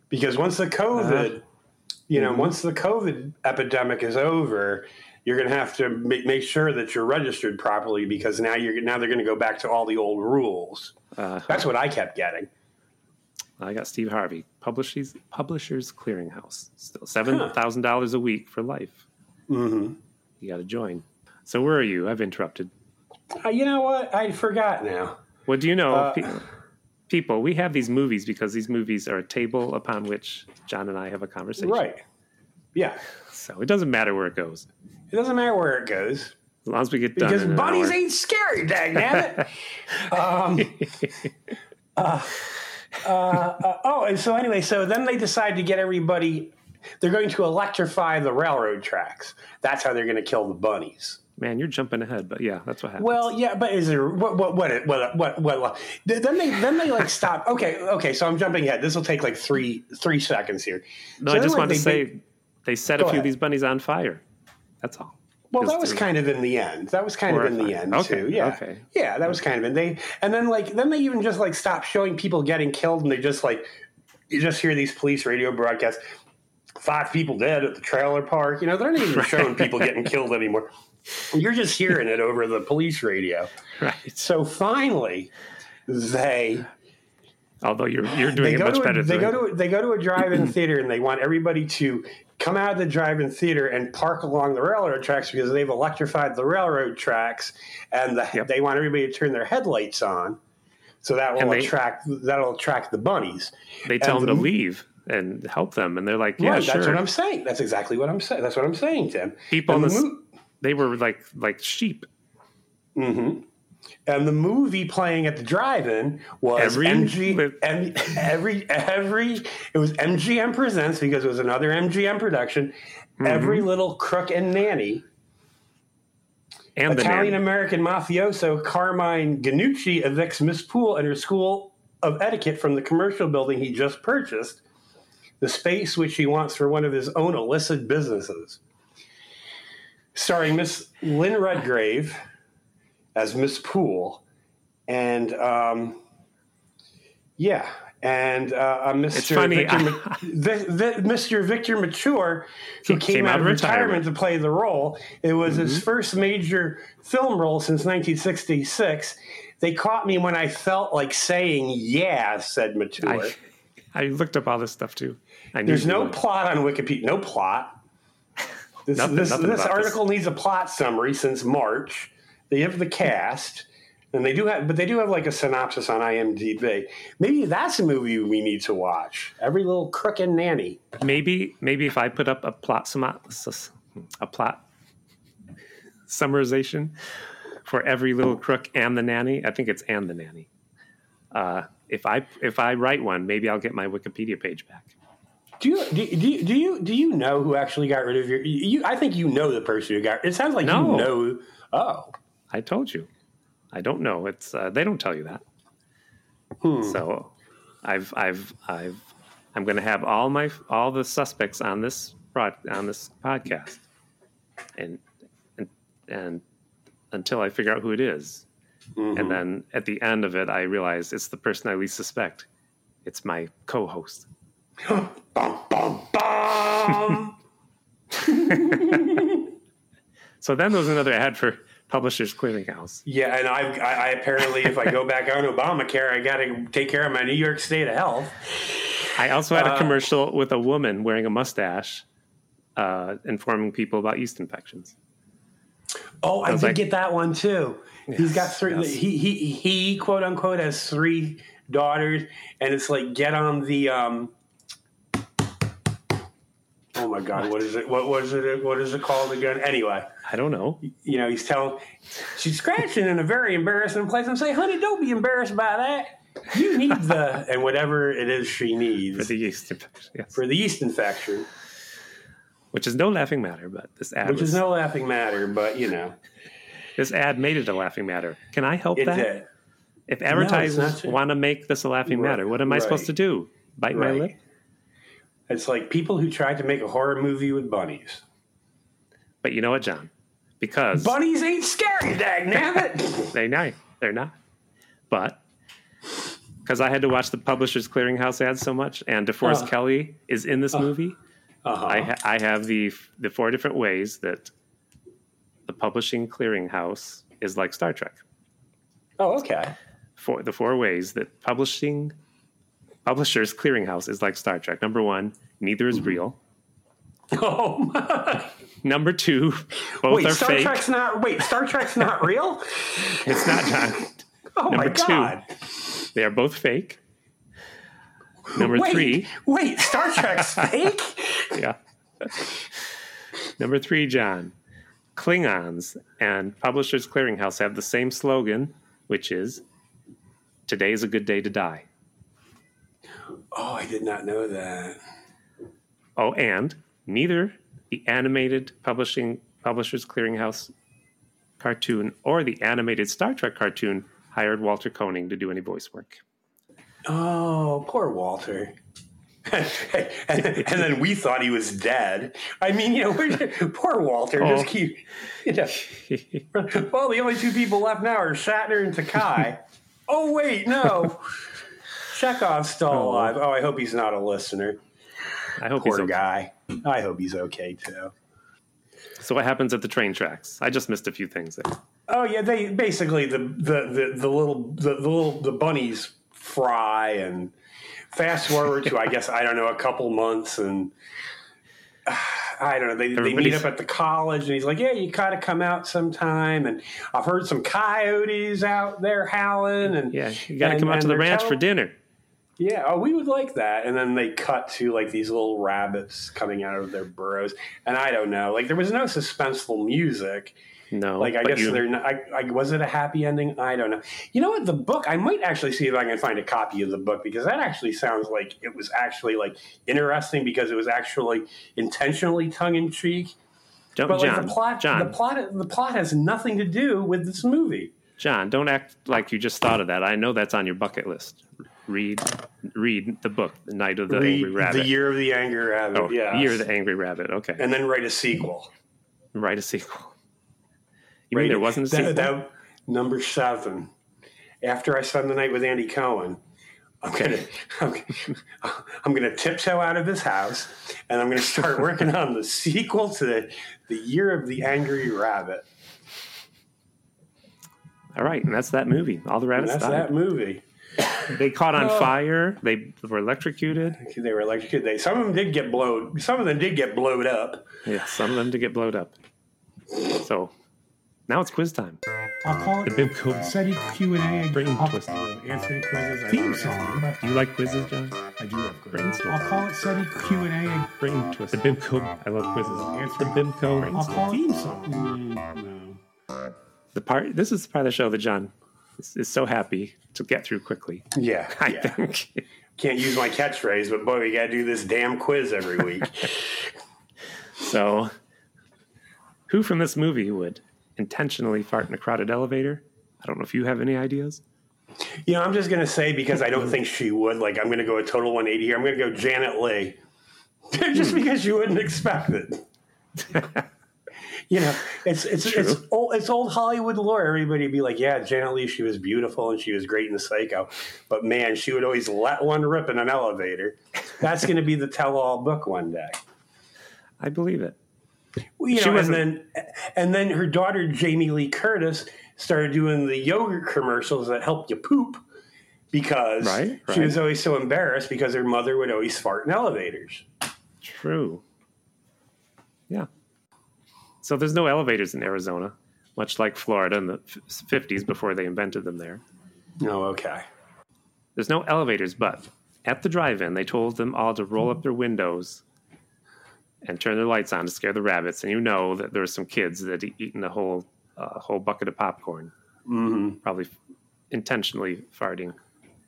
[SPEAKER 1] Because once the COVID,
[SPEAKER 2] Uh-huh.
[SPEAKER 1] you
[SPEAKER 2] Mm-hmm.
[SPEAKER 1] know, once the COVID epidemic is over you're going to have to make, make sure that you're registered properly because now you're now they're going to go back to all the old rules.
[SPEAKER 2] Uh,
[SPEAKER 1] That's what I kept getting.
[SPEAKER 2] I got Steve Harvey, Publishers Publishers Clearinghouse. Still seven thousand dollars a week for life.
[SPEAKER 1] hmm
[SPEAKER 2] You got to join. So where are you? I've interrupted.
[SPEAKER 1] Uh, you know what? I forgot now.
[SPEAKER 2] What do you know?
[SPEAKER 1] Uh,
[SPEAKER 2] Pe- people, we have these movies because these movies are a table upon which John and I have a conversation.
[SPEAKER 1] Right. Yeah.
[SPEAKER 2] So it doesn't matter where it goes.
[SPEAKER 1] It doesn't matter where it goes
[SPEAKER 2] As long as we get done.
[SPEAKER 1] because bunnies ain't scary, dang it. [laughs] um, uh, uh, uh, oh, and so anyway, so then they decide to get everybody. They're going to electrify the railroad tracks. That's how they're going to kill the bunnies.
[SPEAKER 2] Man, you're jumping ahead, but yeah, that's what happens.
[SPEAKER 1] Well, yeah, but is there what what what what what, what, what then they then they like stop? Okay, okay, so I'm jumping ahead. This will take like three three seconds here.
[SPEAKER 2] no,
[SPEAKER 1] So
[SPEAKER 2] I just
[SPEAKER 1] like,
[SPEAKER 2] wanted to say
[SPEAKER 1] they-
[SPEAKER 2] they set a few
[SPEAKER 1] ahead.
[SPEAKER 2] of these bunnies on fire. That's all.
[SPEAKER 1] Well, that was kind of in the end. That was kind of in the end
[SPEAKER 2] Okay,
[SPEAKER 1] too. Yeah,
[SPEAKER 2] okay.
[SPEAKER 1] yeah, that was kind of in. They and then like then they even just like stop showing people getting killed, and they just like you just hear these police radio broadcasts. Five people dead at the trailer park. You know, they're not even [laughs] showing people getting killed anymore. You're just hearing it over the police radio. [laughs]
[SPEAKER 2] Right.
[SPEAKER 1] So finally, they
[SPEAKER 2] Although you're you're doing it much
[SPEAKER 1] a,
[SPEAKER 2] better.
[SPEAKER 1] they go to they go to a drive-in [clears throat] theater and they want everybody to come out of the drive-in theater and park along the railroad tracks because they've electrified the railroad tracks and the,
[SPEAKER 2] Yep.
[SPEAKER 1] they want everybody to turn their headlights on so that will
[SPEAKER 2] they-
[SPEAKER 1] attract that'll attract the bunnies
[SPEAKER 2] they tell
[SPEAKER 1] and
[SPEAKER 2] them to leave and help them, and they're like, "Yeah,
[SPEAKER 1] right
[SPEAKER 2] sure."
[SPEAKER 1] that's what i'm saying that's exactly what i'm saying that's what i'm saying tim
[SPEAKER 2] People
[SPEAKER 1] the,
[SPEAKER 2] the,
[SPEAKER 1] mo-
[SPEAKER 2] they were like like sheep.
[SPEAKER 1] mhm. And the movie playing at the drive-in was
[SPEAKER 2] Every-
[SPEAKER 1] MG, M, every every it was MGM presents because it was another MGM production.
[SPEAKER 2] Mm-hmm.
[SPEAKER 1] Every little crook and nanny,
[SPEAKER 2] And
[SPEAKER 1] Italian American mafioso Carmine Ganucci evicts Miss Poole and her school of etiquette from the commercial building he just purchased, the space which he wants for one of his own illicit businesses. Starring Miss Lynn Redgrave as Miss Poole, and um, yeah, and uh, Mr. Victor, Vi- Vi- Mr. Victor Mature, who came, out of retirement, to play the role. It was his first major film role since 1966. They caught me when I felt like saying "yeah," said Mature.
[SPEAKER 2] I, I looked up all this stuff too. I
[SPEAKER 1] There's no plot on Wikipedia. No plot. [laughs] This,
[SPEAKER 2] Nothing-
[SPEAKER 1] this,
[SPEAKER 2] nothing
[SPEAKER 1] this
[SPEAKER 2] about this.
[SPEAKER 1] article needs a plot summary since March. They have the cast, and they do have, but they do have like a synopsis on IMDb. Maybe that's a movie we need to watch. Every little crook and nanny.
[SPEAKER 2] maybe maybe if I put up a plot synopsis, a plot summarization for every little crook and the nanny. I think it's and the nanny. Uh, if I if I write one, maybe I'll get my Wikipedia page back.
[SPEAKER 1] Do you do, you- do, you- do you do you know who actually got rid of your? You, I think you know the person who got. It sounds like
[SPEAKER 2] No.
[SPEAKER 1] you know. Oh,
[SPEAKER 2] I told you. I don't know. It's uh, they don't tell you that.
[SPEAKER 1] Hmm.
[SPEAKER 2] So, I've I've I've I'm going to have all my all the suspects on this broad, on this podcast, and and and until I figure out who it is.
[SPEAKER 1] Mm-hmm.
[SPEAKER 2] and then at the end of it, I realize it's the person I least suspect. It's my co-host. [laughs]
[SPEAKER 1] bum bum bum. [laughs]
[SPEAKER 2] So then there was another ad for Publishers Clearinghouse.
[SPEAKER 1] yeah, and I, I, I apparently, if I go back on Obamacare, I got to take care of my New York State of health.
[SPEAKER 2] I also had a
[SPEAKER 1] Uh,
[SPEAKER 2] commercial with a woman wearing a mustache, uh, informing people about yeast infections.
[SPEAKER 1] Oh, I,
[SPEAKER 2] was
[SPEAKER 1] did
[SPEAKER 2] like-
[SPEAKER 1] get that one too. He's got three.
[SPEAKER 2] yes.
[SPEAKER 1] He he he quote unquote has three daughters, and it's like get on the. um Oh my God! What is it? What was it? What is it called again? Anyway,
[SPEAKER 2] I don't know.
[SPEAKER 1] you know, he's telling she's scratching in a very embarrassing place. I'm saying, honey, don't be embarrassed by that. You need the [laughs] and whatever it is she needs
[SPEAKER 2] For the yeast infection, yes.
[SPEAKER 1] for the yeast infection,
[SPEAKER 2] which is no laughing matter, but this ad
[SPEAKER 1] which
[SPEAKER 2] was,
[SPEAKER 1] is no laughing matter, but you know,
[SPEAKER 2] this ad made it a laughing matter. Can I help
[SPEAKER 1] it
[SPEAKER 2] that?
[SPEAKER 1] did.
[SPEAKER 2] If advertisers
[SPEAKER 1] true.
[SPEAKER 2] want to make this a laughing
[SPEAKER 1] Right,
[SPEAKER 2] matter, what am I supposed to do? Bite my lip?
[SPEAKER 1] It's like people who tried to make a horror movie with bunnies.
[SPEAKER 2] But you know what, John? Because
[SPEAKER 1] Bunnies ain't scary, dag nabbit. [laughs]
[SPEAKER 2] they not, they're not. But because I had to watch the Publishers Clearinghouse ad so much, and DeForest
[SPEAKER 1] Uh.
[SPEAKER 2] Kelley is in this movie,
[SPEAKER 1] Uh-huh.
[SPEAKER 2] I, ha- I have the the four different ways that the publishing clearinghouse is like Star Trek.
[SPEAKER 1] Oh, okay.
[SPEAKER 2] For the four ways that publishing publishers clearinghouse is like Star Trek. Number one, neither is real. [laughs]
[SPEAKER 1] Oh, my.
[SPEAKER 2] Number two, both
[SPEAKER 1] wait,
[SPEAKER 2] are
[SPEAKER 1] Star
[SPEAKER 2] fake.
[SPEAKER 1] Trek's not. Wait, Star Trek's not [laughs] real.
[SPEAKER 2] It's not John. [laughs]
[SPEAKER 1] Oh
[SPEAKER 2] Number
[SPEAKER 1] my
[SPEAKER 2] two.
[SPEAKER 1] god.
[SPEAKER 2] They are both fake. Number
[SPEAKER 1] Wait,
[SPEAKER 2] three,
[SPEAKER 1] wait, Star Trek's [laughs] fake?
[SPEAKER 2] yeah. Number three, John. Klingons and Publishers Clearinghouse have the same slogan, which is "Today is a good day to die."
[SPEAKER 1] Oh, I did not know that.
[SPEAKER 2] Oh, and neither the animated publishing Publishers Clearinghouse cartoon or the animated Star Trek cartoon hired Walter Koenig to do any voice work.
[SPEAKER 1] Oh, poor Walter. [laughs] and, and then we thought he was dead. I mean, you know, we're, poor Walter.
[SPEAKER 2] Oh.
[SPEAKER 1] Just keep, you know. Well, the only two people left now are Shatner and Takei. [laughs] oh wait, no. Chekov's still
[SPEAKER 2] Oh.
[SPEAKER 1] alive. Oh, I hope he's not a listener.
[SPEAKER 2] I hope
[SPEAKER 1] Poor
[SPEAKER 2] he's okay.
[SPEAKER 1] guy. I hope he's okay too.
[SPEAKER 2] So, what happens at the train tracks? I just missed a few things there.
[SPEAKER 1] Oh yeah, they basically the the the, the little the, the little the bunnies fry and fast forward to I guess I don't know a couple months and uh, [sighs] I don't know they, they meet up at the college and he's like yeah you gotta come out sometime and I've heard some coyotes out there howling and
[SPEAKER 2] Yeah, you got to
[SPEAKER 1] and-
[SPEAKER 2] come out to the ranch
[SPEAKER 1] tell-
[SPEAKER 2] for dinner.
[SPEAKER 1] Yeah oh we would like that and then they cut to like these little rabbits coming out of their burrows and I don't know like there was no suspenseful music
[SPEAKER 2] No,
[SPEAKER 1] like I guess
[SPEAKER 2] you-
[SPEAKER 1] they're not. I, I, was it a happy ending? I don't know. You know what? The book. I might actually see if I can find a copy of the book because that actually sounds like it was actually like interesting because it was actually intentionally tongue in cheek.
[SPEAKER 2] don't,
[SPEAKER 1] But like
[SPEAKER 2] John,
[SPEAKER 1] the plot,
[SPEAKER 2] John,
[SPEAKER 1] the plot, the plot has nothing to do with this movie.
[SPEAKER 2] John, don't act like you just thought of that. I know that's on your bucket list. Read, read the book, The Night of the
[SPEAKER 1] Read
[SPEAKER 2] Angry Rabbit.
[SPEAKER 1] the Year of the Angry Rabbit.
[SPEAKER 2] oh,
[SPEAKER 1] yeah,
[SPEAKER 2] Year of the Angry Rabbit. Okay,
[SPEAKER 1] and then write a sequel.
[SPEAKER 2] write a sequel. You mean
[SPEAKER 1] Right?
[SPEAKER 2] there wasn't a
[SPEAKER 1] That-
[SPEAKER 2] sequel?
[SPEAKER 1] that- number seven. After I spend the night with Andy Cohen, I'm gonna [laughs] I'm, I'm gonna tiptoe out of this house, and I'm gonna start working on the sequel to the, the Year of the Angry Rabbit.
[SPEAKER 2] All right, and that's that movie. All the
[SPEAKER 1] And
[SPEAKER 2] rabbits
[SPEAKER 1] that's
[SPEAKER 2] died.
[SPEAKER 1] that movie.
[SPEAKER 2] They caught on
[SPEAKER 1] Oh.
[SPEAKER 2] fire. They were electrocuted.
[SPEAKER 1] They were electrocuted. They some of them did get blown. Some of them did get blowed up.
[SPEAKER 2] Yeah, some of them did get blowed up. So now it's quiz time.
[SPEAKER 4] I'll call it
[SPEAKER 2] The Bib Code
[SPEAKER 4] SETI Q and A.
[SPEAKER 2] Brain
[SPEAKER 4] I'll
[SPEAKER 2] twist.
[SPEAKER 4] answer any quizzes. I Theme song.
[SPEAKER 2] Do you like quizzes, John?
[SPEAKER 4] I do love quizzes.
[SPEAKER 2] twist.
[SPEAKER 4] I'll call it SETI Q and A.
[SPEAKER 2] Brain twist. The Bib Code. I love quizzes.
[SPEAKER 4] Answer
[SPEAKER 2] The Bib Code.
[SPEAKER 4] I'll call it theme song. Mm, no.
[SPEAKER 2] The part. This is the part of the show that John is, is so happy to get through quickly.
[SPEAKER 1] Yeah,
[SPEAKER 2] I
[SPEAKER 1] yeah.
[SPEAKER 2] think.
[SPEAKER 1] Can't use my catchphrase, but boy, we got to do this damn quiz every week. [laughs]
[SPEAKER 2] So, who from this movie would intentionally fart in a crowded elevator? I don't know if you have any ideas.
[SPEAKER 1] You know, I'm just going to say because I don't think she would. Like, I'm going to go a total 180 here. I'm going to go Janet Leigh, [laughs] just because you wouldn't expect it. [laughs] you know, it's [laughs] it's it's old, it's old Hollywood lore. Everybody be like, "Yeah, Janet Leigh, she was beautiful and she was great in the Psycho," but man, she would always let one rip in an elevator. That's going to be the tell-all book one day.
[SPEAKER 2] I believe it.
[SPEAKER 1] Well, you
[SPEAKER 2] She
[SPEAKER 1] know, and
[SPEAKER 2] wasn't-
[SPEAKER 1] then and then her daughter Jamie Lee Curtis started doing the yogurt commercials that help you poop because
[SPEAKER 2] Right,
[SPEAKER 1] she was always so embarrassed because her mother would always fart in elevators.
[SPEAKER 2] True. Yeah. So there's no elevators in Arizona, much like Florida in the 50s before they invented them there.
[SPEAKER 1] Oh, okay.
[SPEAKER 2] There's no elevators, but at the drive-in, they told them all to roll up their windows and turn their lights on to scare the rabbits. And you know that there were some kids that had eaten a whole uh, whole bucket of popcorn,
[SPEAKER 1] Mm-hmm.
[SPEAKER 2] probably intentionally farting.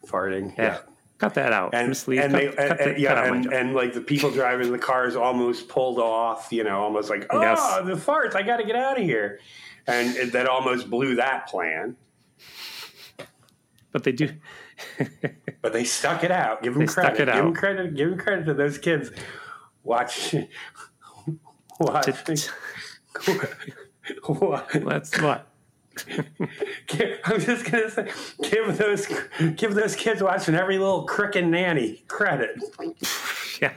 [SPEAKER 1] Farting.
[SPEAKER 2] Yeah, cut that out.
[SPEAKER 1] And,
[SPEAKER 2] Lee,
[SPEAKER 1] and
[SPEAKER 2] cut,
[SPEAKER 1] they
[SPEAKER 2] cut
[SPEAKER 1] and,
[SPEAKER 2] the-
[SPEAKER 1] yeah,
[SPEAKER 2] cut out my
[SPEAKER 1] and, and like the people driving the cars almost pulled off, you know, almost like, oh,
[SPEAKER 2] Yes.
[SPEAKER 1] the farts, I got to get out of here. And it, that almost blew that plan.
[SPEAKER 2] but they do. [laughs]
[SPEAKER 1] But they stuck it out. Give them
[SPEAKER 2] They
[SPEAKER 1] credit.
[SPEAKER 2] it
[SPEAKER 1] Give them credit. Give them credit to those kids. Watch. [laughs] Watch. [laughs]
[SPEAKER 2] Let's What?
[SPEAKER 1] I'm just gonna say, give those give those kids watching every little crick and nanny credit. [laughs]
[SPEAKER 2] Yeah.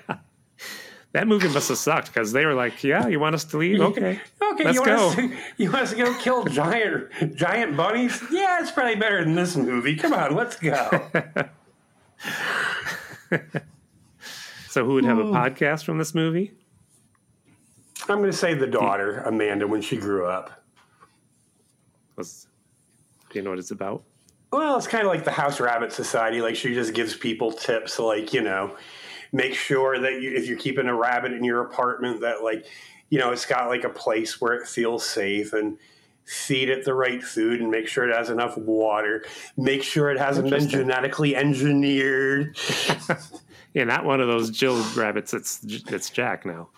[SPEAKER 2] That movie must have sucked because they were like, "Yeah, you want us to leave? Okay."
[SPEAKER 1] Okay,
[SPEAKER 2] Let's
[SPEAKER 1] you
[SPEAKER 2] go.
[SPEAKER 1] Want us to, you want us to go kill giant giant bunnies? Yeah, it's probably better than this movie. Come on, let's go. [laughs]
[SPEAKER 2] So who would have a hmm. podcast from this movie?
[SPEAKER 1] I'm going to say the daughter, Amanda, when she grew up.
[SPEAKER 2] Was do you know what it's about?
[SPEAKER 1] Well, it's kind of like the House Rabbit Society. Like she just gives people tips, like you know, make sure that you, if you're keeping a rabbit in your apartment, that like you know it's got like a place where it feels safe and feed it the right food and make sure it has enough water. Make sure it hasn't been genetically engineered. [laughs]
[SPEAKER 2] Yeah, not one of those Jill rabbits. It's it's Jack now.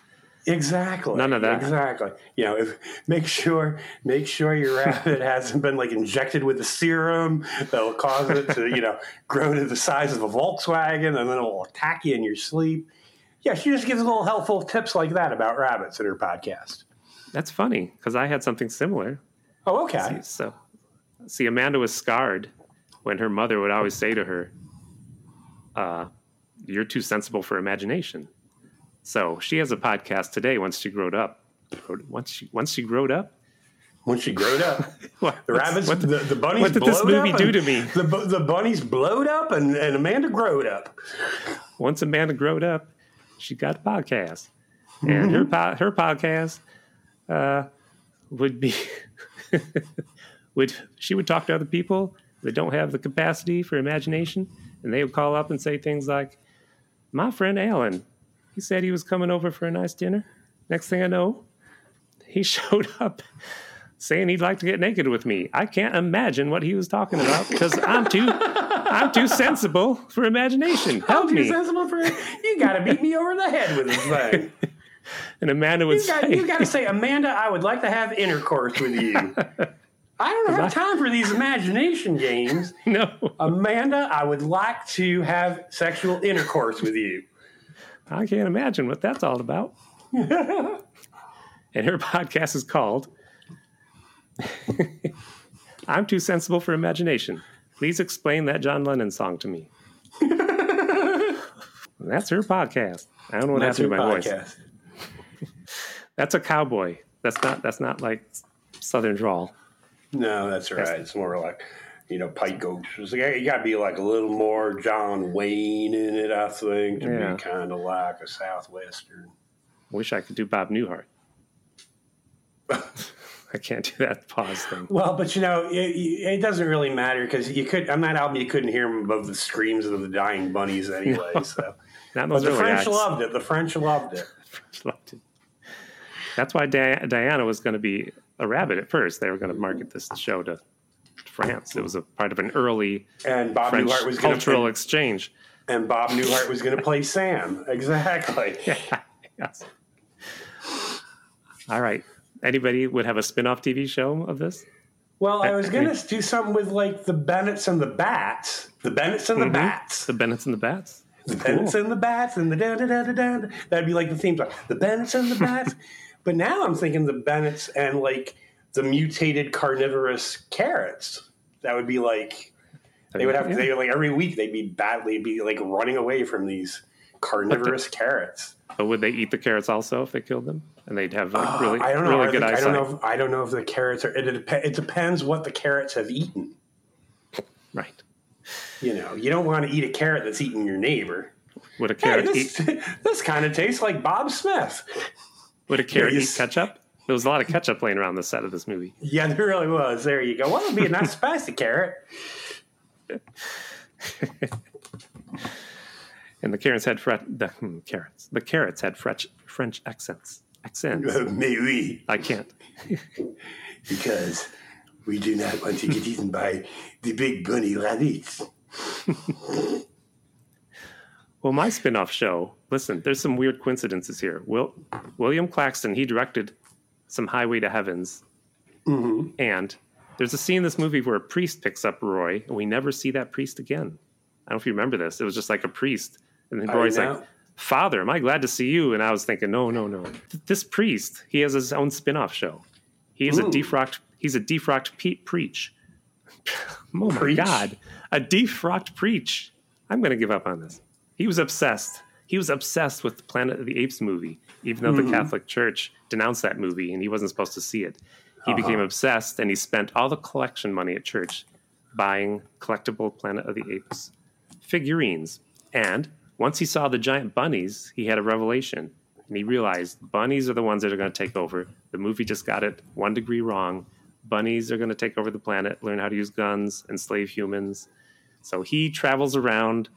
[SPEAKER 1] Exactly.
[SPEAKER 2] None of that.
[SPEAKER 1] Exactly. You know, if, make sure make sure your rabbit [laughs] hasn't been like injected with a serum that will cause it to you know [laughs] grow to the size of a Volkswagen and then it will attack you in your sleep. Yeah, she just gives little helpful tips like that about rabbits in her podcast.
[SPEAKER 2] That's funny because I had something similar.
[SPEAKER 1] Oh, okay.
[SPEAKER 2] So, see, Amanda was scarred when her mother would always say to her, uh, "You're too sensible for imagination." So she has a podcast today. Once she growed up, once she once she growed up,
[SPEAKER 1] When she growed up, [laughs]
[SPEAKER 2] what,
[SPEAKER 1] the rabbits,
[SPEAKER 2] What,
[SPEAKER 1] the, the bunnies.
[SPEAKER 2] what did this movie do to me?
[SPEAKER 1] The, the bunnies blowed up and, and Amanda growed up.
[SPEAKER 2] once Amanda growed up, she got a podcast, and her po- her podcast uh, would be [laughs] would she would talk to other people that don't have the capacity for imagination, and they would call up and say things like, "My friend Alan, he said he was coming over for a nice dinner. Next thing I know, he [laughs] showed up." Saying he'd like to get naked with me. I can't imagine what he was talking about because I'm too, I'm too sensible for imagination. Help
[SPEAKER 1] Too
[SPEAKER 2] me.
[SPEAKER 1] sensible for. You got to beat me over the head with this [laughs] thing.
[SPEAKER 2] And Amanda would
[SPEAKER 1] You got,
[SPEAKER 2] say,
[SPEAKER 1] you got to say, Amanda, I would like to have intercourse with you. I don't have time for these imagination games. [laughs]
[SPEAKER 2] "No,
[SPEAKER 1] Amanda, I would like to have sexual intercourse with you.
[SPEAKER 2] I can't imagine what that's all about." [laughs] and her podcast is called [laughs] "I'm Too Sensible for Imagination." Please explain that John Lennon song to me. [laughs] That's her podcast. I don't know what
[SPEAKER 1] That's
[SPEAKER 2] happened to my voice. That's a cowboy. That's not. That's not like Southern drawl.
[SPEAKER 1] No, that's right. It's more like, you know, Pike Goats. It's like, you got to be like a little more John Wayne in it, I think, to
[SPEAKER 2] Yeah.
[SPEAKER 1] be kind of like a Southwestern.
[SPEAKER 2] Wish I could do Bob Newhart. [laughs] I can't do that pause thing.
[SPEAKER 1] Well, but you know, it, it doesn't really matter because you could on that album you couldn't hear him above the screams of the dying bunnies anyway. [laughs] So,
[SPEAKER 2] Not
[SPEAKER 1] but the
[SPEAKER 2] early
[SPEAKER 1] French
[SPEAKER 2] acts.
[SPEAKER 1] loved it. The French loved it. [laughs]
[SPEAKER 2] French Loved it. That's why Di- Diana was going to be a rabbit at first. They were going to market this show to France. It was a part of an early
[SPEAKER 1] And Bob
[SPEAKER 2] French
[SPEAKER 1] Newhart was
[SPEAKER 2] cultural
[SPEAKER 1] to
[SPEAKER 2] exchange.
[SPEAKER 1] and Bob Newhart was going to play Sam. [laughs] Exactly. [laughs]
[SPEAKER 2] yes. All right. Anybody would have a spin-off TV show of this?
[SPEAKER 1] Well, I uh, was going to do something with like the Bennetts and the Bats. The Bennetts mm-hmm. and the Bats.
[SPEAKER 2] The Bennetts and the Bats.
[SPEAKER 1] The Bennetts and the Bats and the da da da da da. That'd be like the theme song. The Bennetts and the Bats. [laughs] but now I'm thinking the Bennetts and like the mutated carnivorous carrots. That would be like they would have
[SPEAKER 2] Yeah.
[SPEAKER 1] they like every week they'd be badly be like running away from these carnivorous carrots.
[SPEAKER 2] But would they eat the carrots also if they killed them? And they'd have like,
[SPEAKER 1] Uh,
[SPEAKER 2] really,
[SPEAKER 1] I don't know.
[SPEAKER 2] really
[SPEAKER 1] I,
[SPEAKER 2] good
[SPEAKER 1] think- I don't know. If, I don't know if the carrots are. It, it depends what the carrots have eaten.
[SPEAKER 2] Right.
[SPEAKER 1] You know, you don't want to eat a carrot that's eating your neighbor.
[SPEAKER 2] Would a
[SPEAKER 1] Hey,
[SPEAKER 2] carrot
[SPEAKER 1] this,
[SPEAKER 2] eat? [laughs]
[SPEAKER 1] this kind of tastes like Bob Smith.
[SPEAKER 2] Would a carrot
[SPEAKER 1] you
[SPEAKER 2] eat ketchup? There was a lot of ketchup laying around the set of this movie.
[SPEAKER 1] Yeah, there really was. There you go. Well, it'd be a nice spicy carrot.
[SPEAKER 2] And the carrots had fre- the hmm, carrots. The carrots had French French accents. Accents. [laughs]
[SPEAKER 1] Mais oui,
[SPEAKER 2] I can't.
[SPEAKER 1] because we do not want to get eaten by the big bunny rabbits.
[SPEAKER 2] Well, my spin-off show. Listen, there's some weird coincidences here. Will William Claxton he directed some Highway to Heavens, mm-hmm. and there's a scene in this movie where a priest picks up Roy, and we never see that priest again. I don't know if you remember this. It was just like a priest, and then Roy's like, "Father, am I glad to see you?" And I was thinking, "No, no, no. Th- This priest, he has his own spin-off show. He is a
[SPEAKER 1] mm.
[SPEAKER 2] defrocked. He's a defrocked pe- preach. [laughs] oh my
[SPEAKER 1] Preach?
[SPEAKER 2] god, a defrocked preach. I'm going to give up on this. He was obsessed. He was obsessed with the Planet of the Apes movie, even though the Catholic Church denounced that movie and he wasn't supposed to see it. He became obsessed and he spent all the collection money at church buying collectible Planet of the Apes figurines. And once he saw the giant bunnies, he had a revelation and he realized bunnies are the ones that are going to take over. The movie just got it one degree wrong. Bunnies are going to take over the planet, learn how to use guns, enslave humans. So he travels around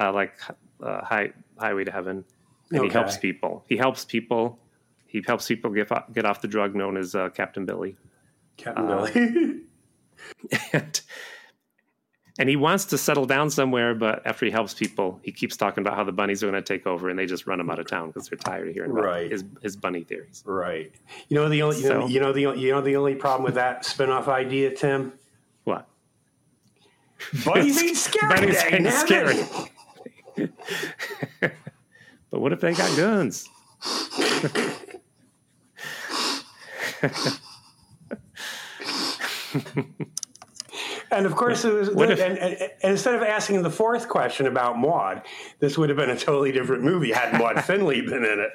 [SPEAKER 2] uh, like uh, high, Highway to Heaven, and he helps people. He helps people. He helps people get off, get off the drug known as uh, Captain Billy,
[SPEAKER 1] Captain
[SPEAKER 2] Uh,
[SPEAKER 1] Billy. [laughs]
[SPEAKER 2] and and he wants to settle down somewhere. But after he helps people, he keeps talking about how the bunnies are going to take over, and they just run him out of town because they're tired of hearing about
[SPEAKER 1] Right.
[SPEAKER 2] his his bunny theories.
[SPEAKER 1] right. You know the only you know, you know the you know the only problem with that spin-off idea, Tim.
[SPEAKER 2] What?
[SPEAKER 1] Bunnies [laughs] ain't scary.
[SPEAKER 2] Bunnies ain't scary. [laughs] But what if they got guns?
[SPEAKER 1] And of course, it was,
[SPEAKER 2] What if-
[SPEAKER 1] and, and, and instead of asking the fourth question about Maud, this would have been a totally different movie had Maud [laughs] Findlay been in it.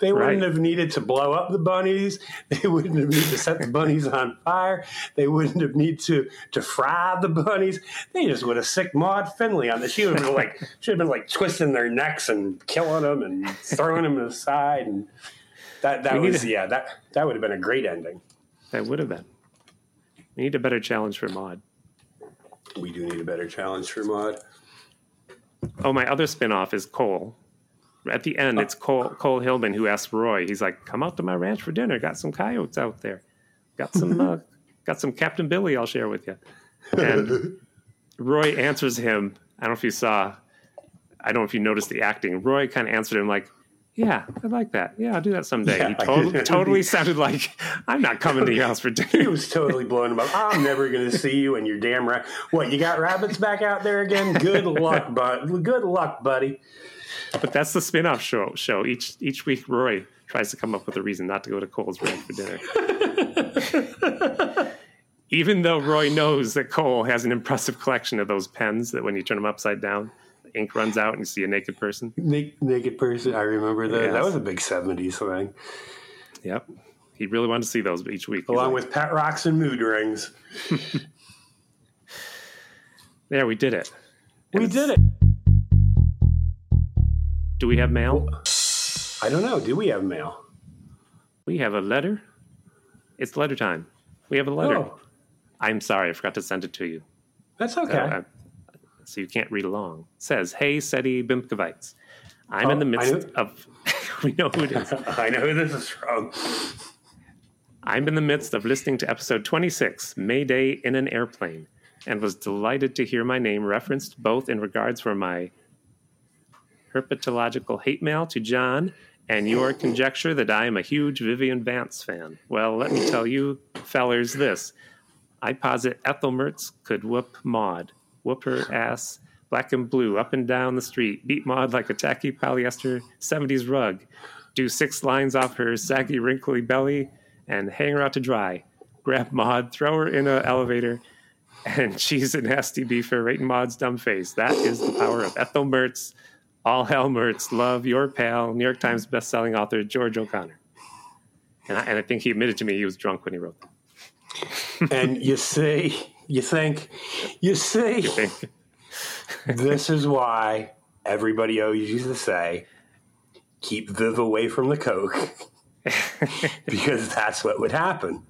[SPEAKER 1] They wouldn't
[SPEAKER 2] Right.
[SPEAKER 1] have needed to blow up the bunnies. [laughs] They wouldn't have needed to set the bunnies on fire. They wouldn't have needed to to fry the bunnies. They just would have sick Maud Findlay on the. She would have been like [laughs] she would have been like twisting their necks and killing them and throwing them aside and that that
[SPEAKER 2] We
[SPEAKER 1] was
[SPEAKER 2] a-
[SPEAKER 1] yeah that that would have been a great ending.
[SPEAKER 2] That would have been. We need a better challenge for Maud.
[SPEAKER 1] We do need a better challenge for Maud.
[SPEAKER 2] Oh, my other spinoff is Cole. At the end, it's Cole Cole Hillman who asks Roy. He's like, "Come out to my ranch for dinner. Got some coyotes out there. Got some [laughs] uh, got some Captain Billy. I'll share with you." [laughs] And Roy answers him. I don't know if you saw. I don't know if you noticed the acting. Roy kind of answered him like, "Yeah, I like that. Yeah, I'll do that someday."
[SPEAKER 1] Yeah,
[SPEAKER 2] he totally, [laughs] totally sounded like, "I'm not coming to your house for dinner."
[SPEAKER 1] He was totally blown about. I'm never going to see you and your damn ra- What you got rabbits back out there again? Good luck, bud. Good luck, buddy.
[SPEAKER 2] But that's the spin-off show. Show each each week, Roy tries to come up with a reason not to go to Cole's ranch for dinner. [laughs] Even though Roy knows that Cole has an impressive collection of those pens that when you turn them upside down, ink runs out and you see a naked person.
[SPEAKER 1] Naked, naked person. I remember that. That was a big '70s thing,
[SPEAKER 2] Yep. He really wanted to see those each week.
[SPEAKER 1] Along
[SPEAKER 2] like,
[SPEAKER 1] with pet rocks and mood rings. [laughs]
[SPEAKER 2] there, we did it.
[SPEAKER 1] We
[SPEAKER 2] And
[SPEAKER 1] did it.
[SPEAKER 2] Do we have mail?
[SPEAKER 1] I don't know. Do we have mail?
[SPEAKER 2] We have a letter. It's letter time. We have a letter.
[SPEAKER 1] Oh,
[SPEAKER 2] I'm sorry, I forgot to send it to you.
[SPEAKER 1] that's okay.
[SPEAKER 2] Uh, so you can't read along. It says, Hey, Seti Bimkovites. I'm in the
[SPEAKER 1] Oh,
[SPEAKER 2] midst of. [laughs] we know who it is. [laughs]
[SPEAKER 1] I know who this is from.
[SPEAKER 2] I'm in the midst of listening to episode 26, Mayday in an Airplane, and was delighted to hear my name referenced both in regards for my herpetological hate mail to John and your conjecture that I am a huge Vivian Vance fan. Well, let me tell you, fellers, this. I posit Ethel Mertz could whoop Maud, whoop her ass black and blue up and down the street, beat Maud like a tacky polyester 70s rug, do six lines off her saggy, wrinkly belly, and hang her out to dry. Grab Maud, throw her in an elevator, and [laughs] she's a nasty beefer right in Maud's dumb face. That is the power of Ethel Mertz. All hell Mertz. Love your pal, New York Times bestselling author George O'Connor. And I, and I think he admitted to me he was drunk when he wrote that. [laughs]
[SPEAKER 1] and you see, you think, you see,
[SPEAKER 2] thing.
[SPEAKER 1] this is why everybody always used to say, keep Viv away from the Coke. [laughs] because that's what would happen.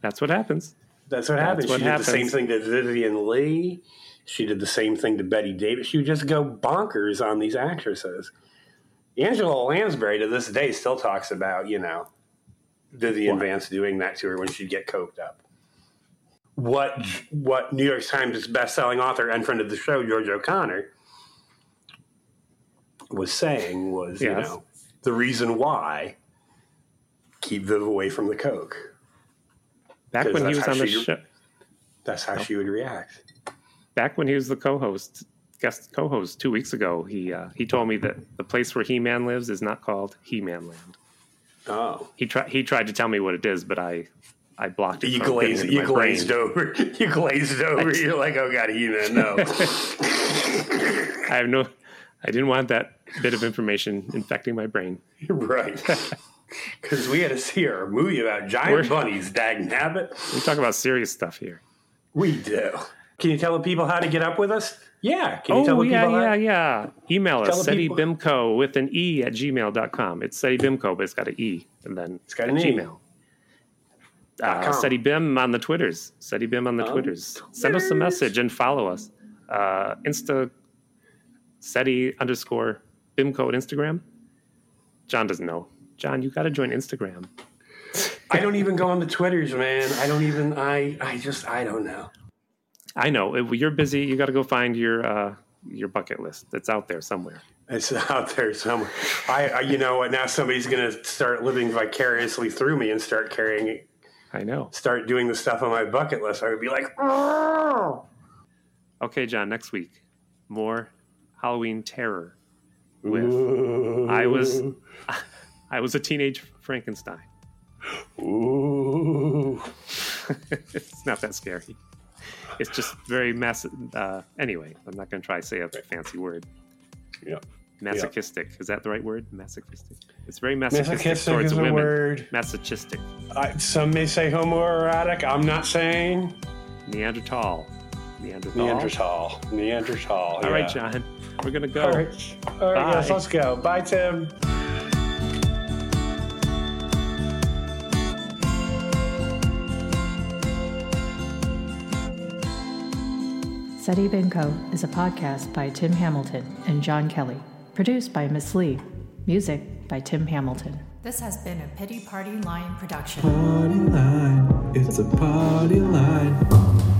[SPEAKER 2] That's what happens.
[SPEAKER 1] That's what happened.
[SPEAKER 2] what
[SPEAKER 1] she did the same thing to Vivien Leigh. She did the same thing to Bette Davis. She would just go bonkers on these actresses. Angela Lansbury to this day still talks about, you know, Vivian? Vance doing that to her when she'd get coked up. What what New York Times best-selling author and friend of the show George O'Connor was saying was, you know, the reason why keep Viv away from the coke.
[SPEAKER 2] Back when he was on the
[SPEAKER 1] she-
[SPEAKER 2] show,
[SPEAKER 1] That's how she would react.
[SPEAKER 2] Back when he was the co-host, guest co-host two weeks ago, he uh, he told me that the place where He-Man lives is not called He-Man Land.
[SPEAKER 1] Oh.
[SPEAKER 2] He tried he tried to tell me what it is, but I I blocked it.
[SPEAKER 1] You glazed, you glazed
[SPEAKER 2] brain.
[SPEAKER 1] over. [laughs] You glazed over. You're like, oh god, he man, no. [laughs]
[SPEAKER 2] I have no I didn't want that bit of information infecting my brain. [laughs]
[SPEAKER 1] right. Because we had to see our movie about giant
[SPEAKER 2] We're-
[SPEAKER 1] bunnies, dag nabbit.
[SPEAKER 2] We talk about serious stuff here.
[SPEAKER 1] We do. Can you tell the people how to get up with us? Yeah. Can you
[SPEAKER 2] Oh,
[SPEAKER 1] tell the
[SPEAKER 2] yeah,
[SPEAKER 1] people
[SPEAKER 2] yeah,
[SPEAKER 1] how?
[SPEAKER 2] yeah. Email
[SPEAKER 1] Tell
[SPEAKER 2] us,
[SPEAKER 1] the people-
[SPEAKER 2] SetiBimco with an E at gmail.com. It's SetiBimco, but it's got an E and then
[SPEAKER 1] It's got an E.
[SPEAKER 2] Gmail. Uh,
[SPEAKER 1] com.
[SPEAKER 2] SetiBim on the Twitters. SetiBim on the
[SPEAKER 1] On
[SPEAKER 2] Twitters. Send us a message and follow us. Uh, Insta Seti underscore Bimco at Instagram. John doesn't know. John, you got to join Instagram.
[SPEAKER 1] I don't even go on the Twitters, man. I don't even. I. I just. I don't know.
[SPEAKER 2] I know if you're busy. You got to go find your uh, your bucket list. That's out there somewhere.
[SPEAKER 1] It's [laughs] out there somewhere. I. I you know what? Now somebody's gonna start living vicariously through me and start carrying,
[SPEAKER 2] I know.
[SPEAKER 1] start doing the stuff on my bucket list. I would be like, oh.
[SPEAKER 2] Okay, John. Next week, more Halloween terror. With
[SPEAKER 1] Ooh.
[SPEAKER 2] I was [laughs] I was a teenage Frankenstein.
[SPEAKER 1] Ooh. [laughs]
[SPEAKER 2] it's not that scary. [laughs] It's just very massive. Uh, anyway, I'm not going to try to say a fancy word.
[SPEAKER 1] Yeah.
[SPEAKER 2] Masochistic. Is that the right word? Masochistic. It's very masochistic,
[SPEAKER 1] Masochistic
[SPEAKER 2] towards women.
[SPEAKER 1] word.
[SPEAKER 2] Masochistic.
[SPEAKER 1] I, some may say homoerotic. I'm not saying
[SPEAKER 2] Neanderthal. Neanderthal.
[SPEAKER 1] Neanderthal. Neanderthal.
[SPEAKER 2] All right,
[SPEAKER 1] yeah.
[SPEAKER 2] John. We're going to go.
[SPEAKER 1] All right. All right, yes, let's go. Bye, Tim.
[SPEAKER 3] SETI Bingo is a podcast by Tim Hamilton and John Kelly. Produced by Miss Lee. Music by Tim Hamilton. This has been a Pity Party Line production.
[SPEAKER 5] Party line, it's a party line.